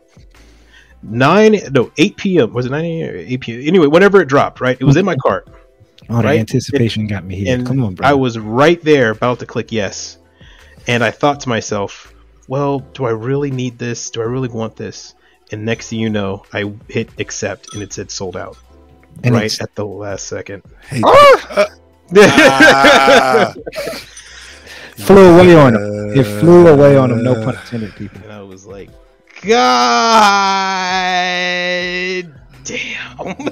Nine no eight p.m. was it nine a.m. or eight p.m. Anyway, whenever it dropped, right? It was in my cart, oh, the right? anticipation got me here. Come on, bro. I was right there about to click yes, and I thought to myself, well, do I really need this? Do I really want this? And next thing you know, I hit accept, and it said sold out and right at the last second. Hey, Ah! ah, *laughs* flew away on him. It flew away on him. No uh, pun intended, people. and I was like, God damn. *laughs*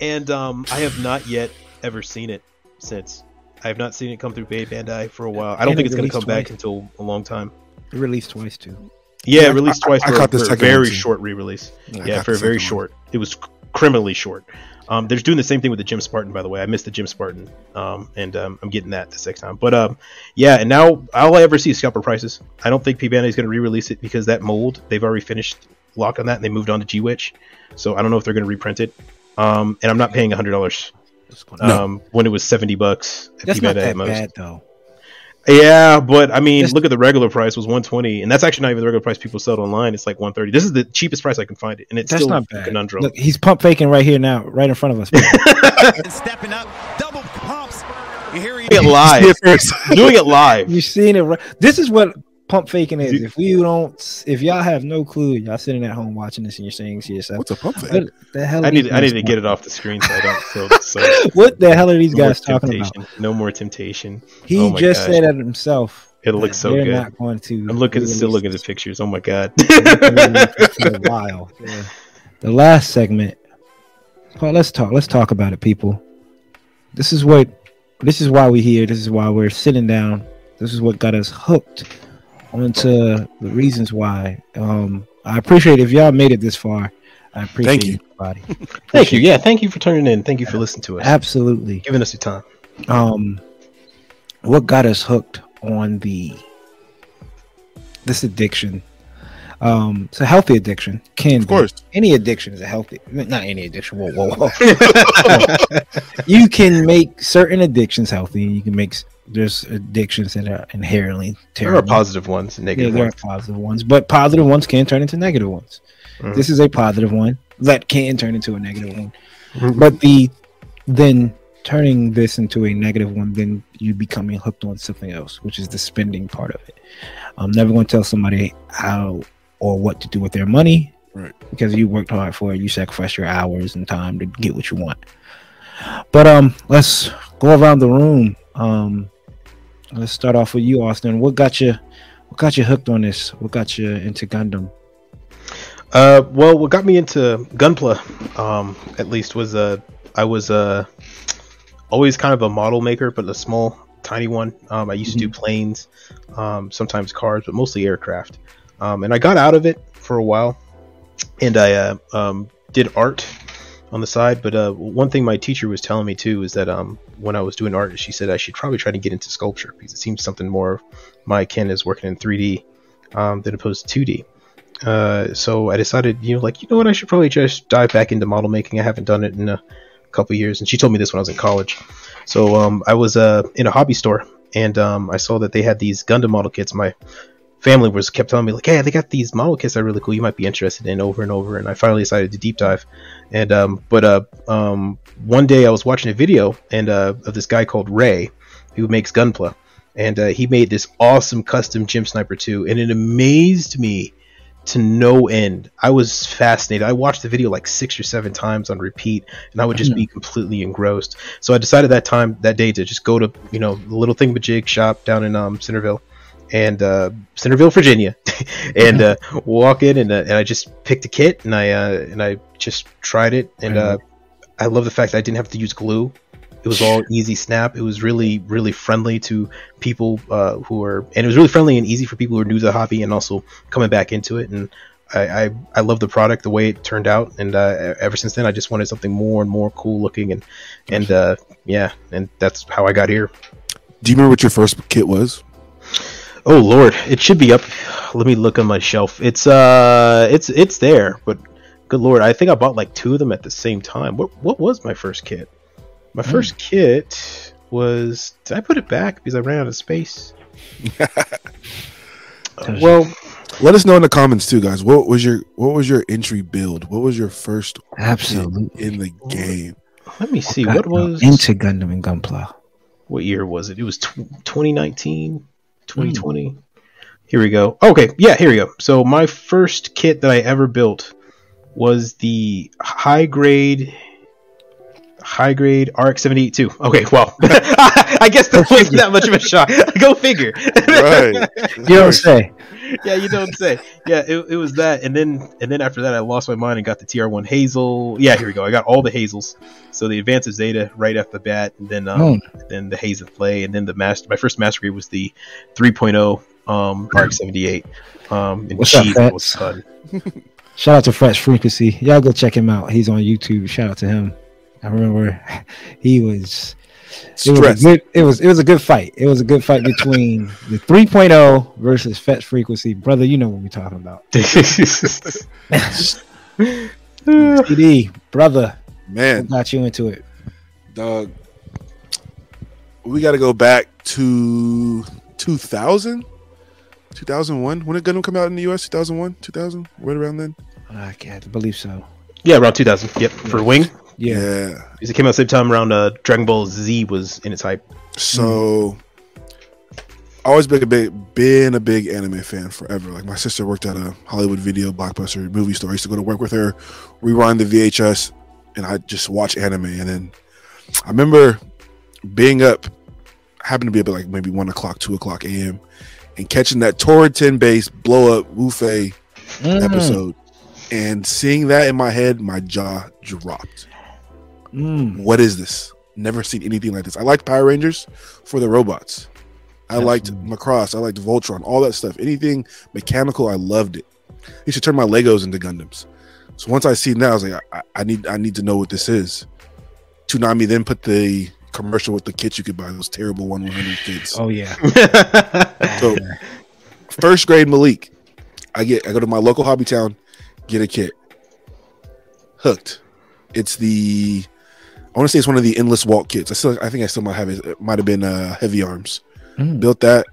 and um, I have not yet ever seen it since. I have not seen it come through P Bandai for a while. I don't And think it's going to released come back until a long time. It released twice too. Yeah, Yeah, it released I- twice I for, caught the for a very short re-release. I yeah, got for a very second one. short. It was criminally short. Um, they're doing the same thing with the Jim Spartan, by the way. I missed the Jim Spartan, um, and um, I'm getting that this next time. But um, yeah, and now all I ever see is scalper prices. I don't think P Bandai is going to re-release it because that mold they've already finished lock on that, and they moved on to G Witch. So I don't know if they're going to reprint it. Um, and I'm not paying hundred dollars No. um, when it was seventy bucks. At That's not that most. bad though. Yeah, but I mean, Just- look at the regular price was 120, and that's actually not even the regular price people sell it online. It's like 130. This is the cheapest price I can find it, and it's That's still not a bad. conundrum. Look, he's pump faking right here now, right in front of us. *laughs* stepping up, double pumps. You hear he doing it *laughs* live, doing it live. *laughs* You've seen it. Right. This is what pump faking is. If we don't, if y'all have no clue, y'all sitting at home watching this and you're saying to yourself, What's a pump fake? "What the hell?" I need, I need to get it off the screen so I don't feel so. *laughs* What the hell are these No guys talking about? No more temptation. He Oh just gosh. said it himself. It looks so They're good. not going to. I'm looking, still looking at the pictures. Oh my god. *laughs* for a while. Yeah. The last segment. Well, let's talk. Let's talk about it, people. This is what. This is why we're here. This is why we're sitting down. This is what got us hooked onto the reasons why. Um, I appreciate if y'all made it this far. I appreciate *laughs* Thank you. everybody. Thank you. Yeah, thank you for turning in. Thank you for listening to us, Absolutely. giving us your time. um what got us hooked on the this addiction um it's a healthy addiction can Of course. any addiction is a healthy not any addiction whoa whoa whoa *laughs* you can make certain addictions healthy and you can make s- there's addictions that are inherently There are positive ones and yeah, negative there are ones. positive but positive ones can turn into negative ones Mhm. this is a positive one that can turn into a negative one Mhm. but the then turning this into a negative one, then you becoming hooked on something else, which is the spending part of it. I'm never going to tell somebody how or what to do with their money, Right. Because you worked hard for it, you sacrificed your hours and time to get what you want. But um, let's go around the room. Um, let's start off with you, Austin. What got you? What got you hooked on this? What got you into Gundam? Uh, well, what got me into Gunpla, um, at least was uh, I was uh, always kind of a model maker, but a small, tiny one. Um, I used to do planes, um, sometimes cars, but mostly aircraft. Um, and I got out of it for a while, and I uh, um, did art on the side. But uh, one thing my teacher was telling me too is that um, when I was doing art, she said I should probably try to get into sculpture because it seems something more my kin is working in 3D um, than opposed to 2D. Uh, so I decided, you know, like you know what, I should probably just dive back into model making. I haven't done it in a couple years, and she told me this when I was in college. So um, I was uh, in a hobby store, and um, I saw that they had these Gundam model kits. My family was kept telling me like, "Hey, they got these model kits that are really cool. You might be interested in." Over and over, and I finally decided to deep dive. And um, but uh, um, one day I was watching a video and uh, of this guy called Ray, who makes Gunpla, and uh, he made this awesome custom GM Sniper 2, and it amazed me to no end. I was fascinated. I watched the video like six or seven times on repeat, and I would just be completely engrossed. So I decided that time, that day, to just go to you know the little thingamajig shop down in um, Centerville, and uh, Centerville, Virginia, *laughs* and uh, walk in and, uh, and I just picked a kit and I uh, and I just tried it, and uh, I love the fact that I didn't have to use glue. It was all *laughs* easy snap. It was really, really friendly to people uh, who are, and it was really friendly and easy for people who are new to the hobby and also coming back into it. And I, I, I love the product, the way it turned out, and uh, ever since then, I just wanted something more and more cool looking, and and uh, yeah, and that's how I got here. Do you remember what your first kit was? Oh Lord, it should be up. Let me look on my shelf. It's uh, it's it's there, but good Lord, I think I bought like two of them at the same time. What what was my first kit? My first kit was. Did I put it back because I ran out of space? Uh, *laughs* well, Let us know in the comments too, guys. What was your what was your entry build? What was your first kit Absolutely. in the game? let me see. Got What was into Gundam and Gunpla? what year was it? It was tw 2019, Hmm. 2020. Here we go. Okay, yeah, here we go. So my first kit that I ever built was the high grade high grade RX-782. Okay, well, *laughs* I guess that wasn't that much of a shock. *laughs* Go figure. Right. *laughs* You don't say. *laughs* yeah, you don't say. Yeah, it, it was that, and then and then after that, I lost my mind and got the TR1 Hazel. Yeah, here we go. I got all the Hazels. So the Advance of Zeta right off the bat, and then um, Oh. then the Haze of Play, and then the master. My first master grade was the 3.0 um, RX-78. Um, and What's up, cheap. Was fun. *laughs* Shout out to Fresh Frequency. Y'all go check him out. He's on YouTube. Shout out to him. I remember *laughs* he was it was a good it was it was a good fight. It was a good fight between *laughs* the 3.0 versus Fetch Frequency. Brother, you know what we're talking about. *laughs* PD, brother, Man, got you into it? dog. We got to go back to 2000, 2001. When did Gundam come out in the US? 2001, 2000, right around then. I can't believe so. yeah, around 2000. Yep, for Wing. Yeah. Yeah. Because it came out the same time around uh, Dragon Ball Z was in its hype. So, I always been a big, been a big anime fan forever. Like my sister worked at a Hollywood Video Blockbuster movie store. I used to go to work with her, rewind the VHS, and I just watch anime. And then I remember being up, happened to be up at like maybe one o'clock, two o'clock a.m., and catching that Torrid 10 base blow up Wufei Mm, episode, and seeing that in my head, my jaw dropped mm. what is this? Never seen anything like this. I liked Power Rangers for the robots. I liked Macross. I liked Voltron. All that stuff. Anything mechanical, I loved it. You should turn my Legos into Gundams. So once I see that, I was like, I, I need, I need to know what this is. Toonami then put the commercial with the kits you could buy. Those terrible one one hundred kits. Oh yeah. *laughs* So first grade Malik, I get I go to my local hobby town, get a kit. Hooked. It's the I want to say it's one of the Endless Waltz kits. I still I think I still might have it. It might have been uh Heavyarms. Mm. Built that.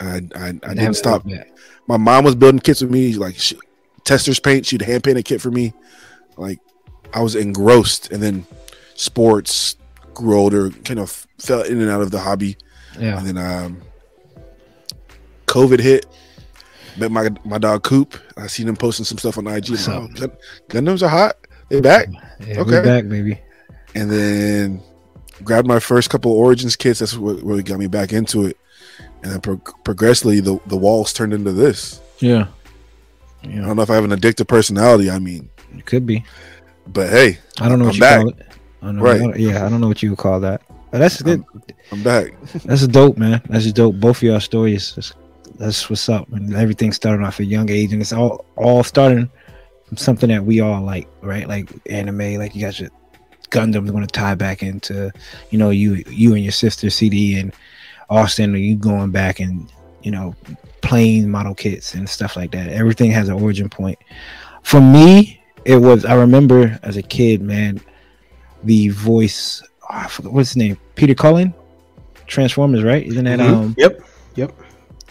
I I, I didn't stop. My mom was building kits with me, like she, Testors paint. She'd hand paint a kit for me. Like I was engrossed, and then sports, grew older, kind of fell in and out of the hobby, Yeah. and then um, COVID hit. Met my my dog Coop. I seen him posting some stuff on IG. What's Oh? Gundams are hot. They back. Yeah, Okay. back, baby. And then grabbed my first couple origins kits. That's what really got me back into it. And then pro- progressively, the the walls turned into this. Yeah. I don't know if I have an addictive personality. I mean, It could be. but hey, I don't know I'm you back. call it. I don't know. Right. I yeah, I don't know what you would call that. But that's good. I'm back. *laughs* That's dope, man. That's dope. Both of y'all stories. That's, that's what's up. And everything started off at a young age, and it's all all starting from something that we all like, right? Like anime. Like you guys your Gundam's going to tie back into, you know, you you and your sister CD and Austin. Are you going back and you know playing model kits and stuff like that? Everything has an origin point. For me, it was. I remember as a kid, man, the voice. Oh, I forgot what's his name. Peter Cullen. Transformers, right? Isn't that Mhm. um Yep. Yep.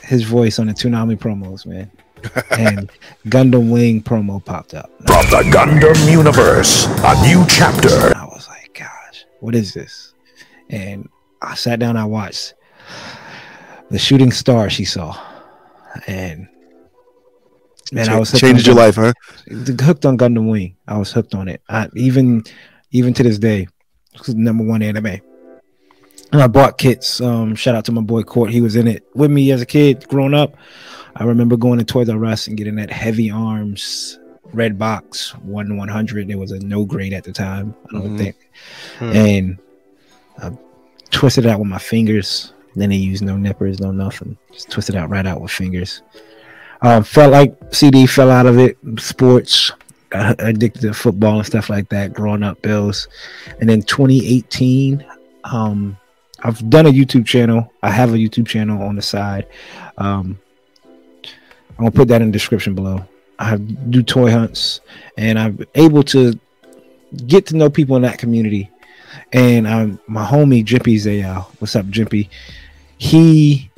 his voice on the Toonami promos, man? *laughs* and Gundam Wing promo popped up. From the Gundam universe, a new chapter. Was like, gosh, what is this? And I sat down, I watched the shooting star she saw. And man, I was changed your life, huh? hooked on Gundam Wing. I was hooked on it. I even even to this day, it's the number one anime. And I bought kits. Um, shout out to my boy Court. He was in it with me as a kid, growing up. I remember going to Toys R Us and getting that heavy arms red box one one hundred. It was a no grade at the time, I don't Mhm. think. Hmm. And I twisted it out with my fingers. Then they used no nippers, no nothing. Just twisted out right out with fingers. Um, felt like CD fell out of it. Sports, uh, addicted to football and stuff like that. Growing up, Bills, and then 2018. Um, I've done a YouTube channel. I have a YouTube channel on the side. Um, I'm gonna put that in the description below. I do toy hunts, and I'm able to get to know people in that community. And um, my homie Jimpy Zayal, what's up, Jimpy? He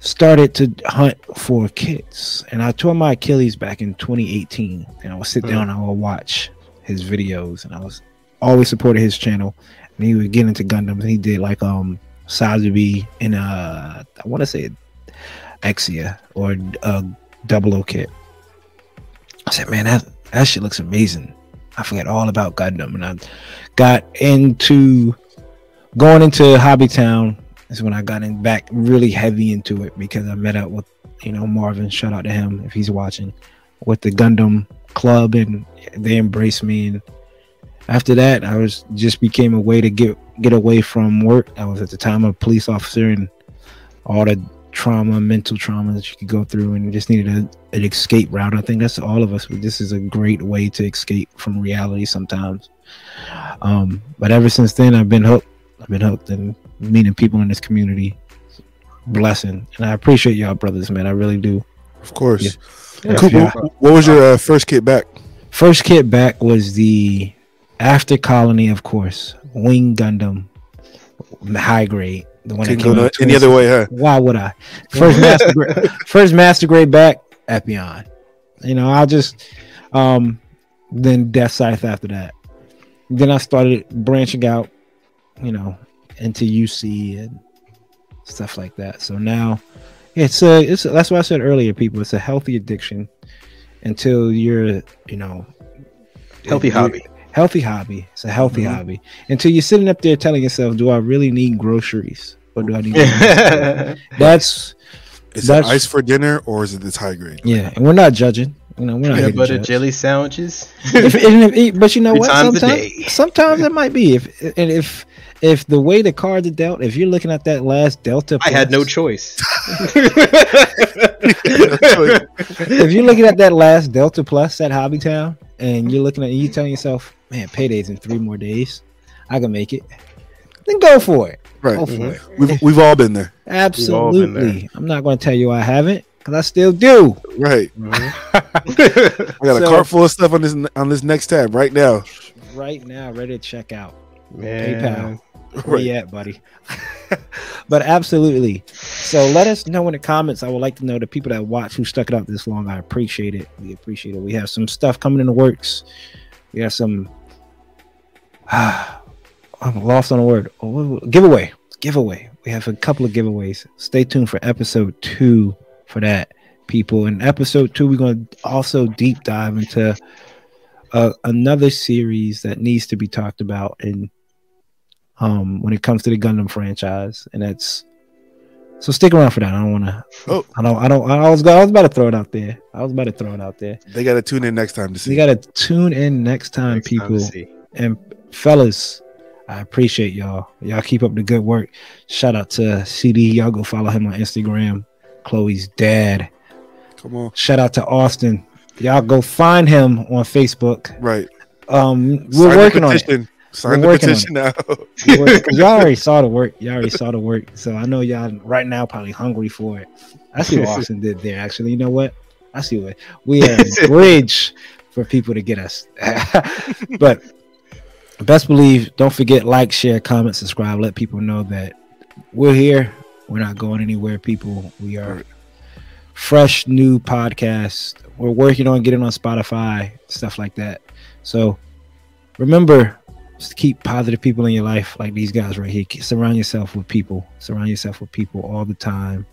started to hunt for kits, and I tore my Achilles back in 2018. And I would sit Hmm. down and I would watch his videos, and I was always supported his channel. And he would get into Gundams. And he did like um Sazabi and uh I want to say Exia or uh Double O kit. I said, man, that that shit looks amazing. I forgot all about Gundam, and I got into going into Hobbytown. Is when I got in back really heavy into it because I met up with you know Marvin. Shout out to him if he's watching with the Gundam club, and they embraced me. And after that, I was just became a way to get get away from work. I was at the time a police officer, and all the trauma, mental trauma that you could go through, and just needed a, an escape route. I think that's all of us. This is a great way to escape from reality sometimes. Um, but ever since then, I've been hooked. I've been hooked and meeting people in this community. Blessing, and I appreciate y'all, brothers, man. I really do. Of course. Yeah. Coop, Yeah. what, what was your uh, first kit back? First kit back was the After Colony, of course, Wing Gundam, high grade, the one Couldn't came go out any other way, huh? Why would I? First *laughs* master grade, first master grade back, Epyon. You know, I just um then Deathscythe after that. Then I started branching out, you know, into UC and stuff like that. So now it's a it's a, that's what I said earlier, people. It's a healthy addiction until you're, you know, Healthy hobby. Healthy hobby. It's a healthy Mhm. hobby. Until you're sitting up there telling yourself, "Do I really need groceries, or do I need?" *laughs* *laughs* That's Is That's- it ice for dinner or is it this high grade? yeah, and we're not judging. You know, we're not Peanut butter judge. jelly sandwiches. If, and if- but you know what? Sometimes, sometimes it *laughs* might be. If and if if the way the cards are dealt, if you're looking at that last Delta, I had no choice. if you're looking at that last Delta Plus at Hobbytown, and you're looking at you telling yourself, "Man, payday's in three more days. I can make it." Then go for it. Right. Go for Mhm. it. We've we've all been there. *laughs* all been there. Absolutely. I'm not going to tell you I haven't, because I still do. Right. Mhm. *laughs* I got a cart full of stuff on this on this next tab right now. Right now, ready to check out. Man. PayPal. *laughs* Where you at, buddy? *laughs* but absolutely. So let us know in the comments. I would like to know the people that watch who stuck it out this long. I appreciate it. We appreciate it. We have some stuff coming in the works. We have some *sighs* I'm lost on the word. Oh, Giveaway. Giveaway. We have a couple of giveaways. Stay tuned for episode two for that, people. In episode two, we're going to also deep dive into uh, another series that needs to be talked about in um when it comes to the Gundam franchise, and that's so stick around for that. I don't want to. Oh. I don't. I don't. I was. I was about to throw it out there. I was about to throw it out there. They got to tune in next time to see. You got to tune in next time, Next people. see. and fellas, I appreciate y'all. Y'all keep up the good work. Shout out to CD. Y'all go follow him on Instagram. Chloe's dad. Come on, Shout out to Austin. Y'all go find him on Facebook. right? Um, we're Sign working on it. Sign We're the petition now. We're working- 'cause y'all already *laughs* saw the work. Y'all already saw the work. So I know y'all right now probably hungry for it. I see what *laughs* Austen did there. Actually, you know what? I see what we are a *laughs* bridge for people to get us. but best believe, don't forget like, share, comment, subscribe. Let people know that we're here. We're not going anywhere, people. We are fresh new podcast. We're working on getting on Spotify, stuff like that. So remember, just keep positive people in your life, like these guys right here. Surround yourself with people. Surround yourself with people all the time.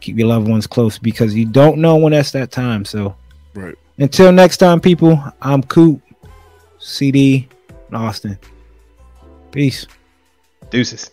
Keep your loved ones close because you don't know when that's that time. So Right. until next time, people. I'm Coop, CD, Austen. Peace. Deuces.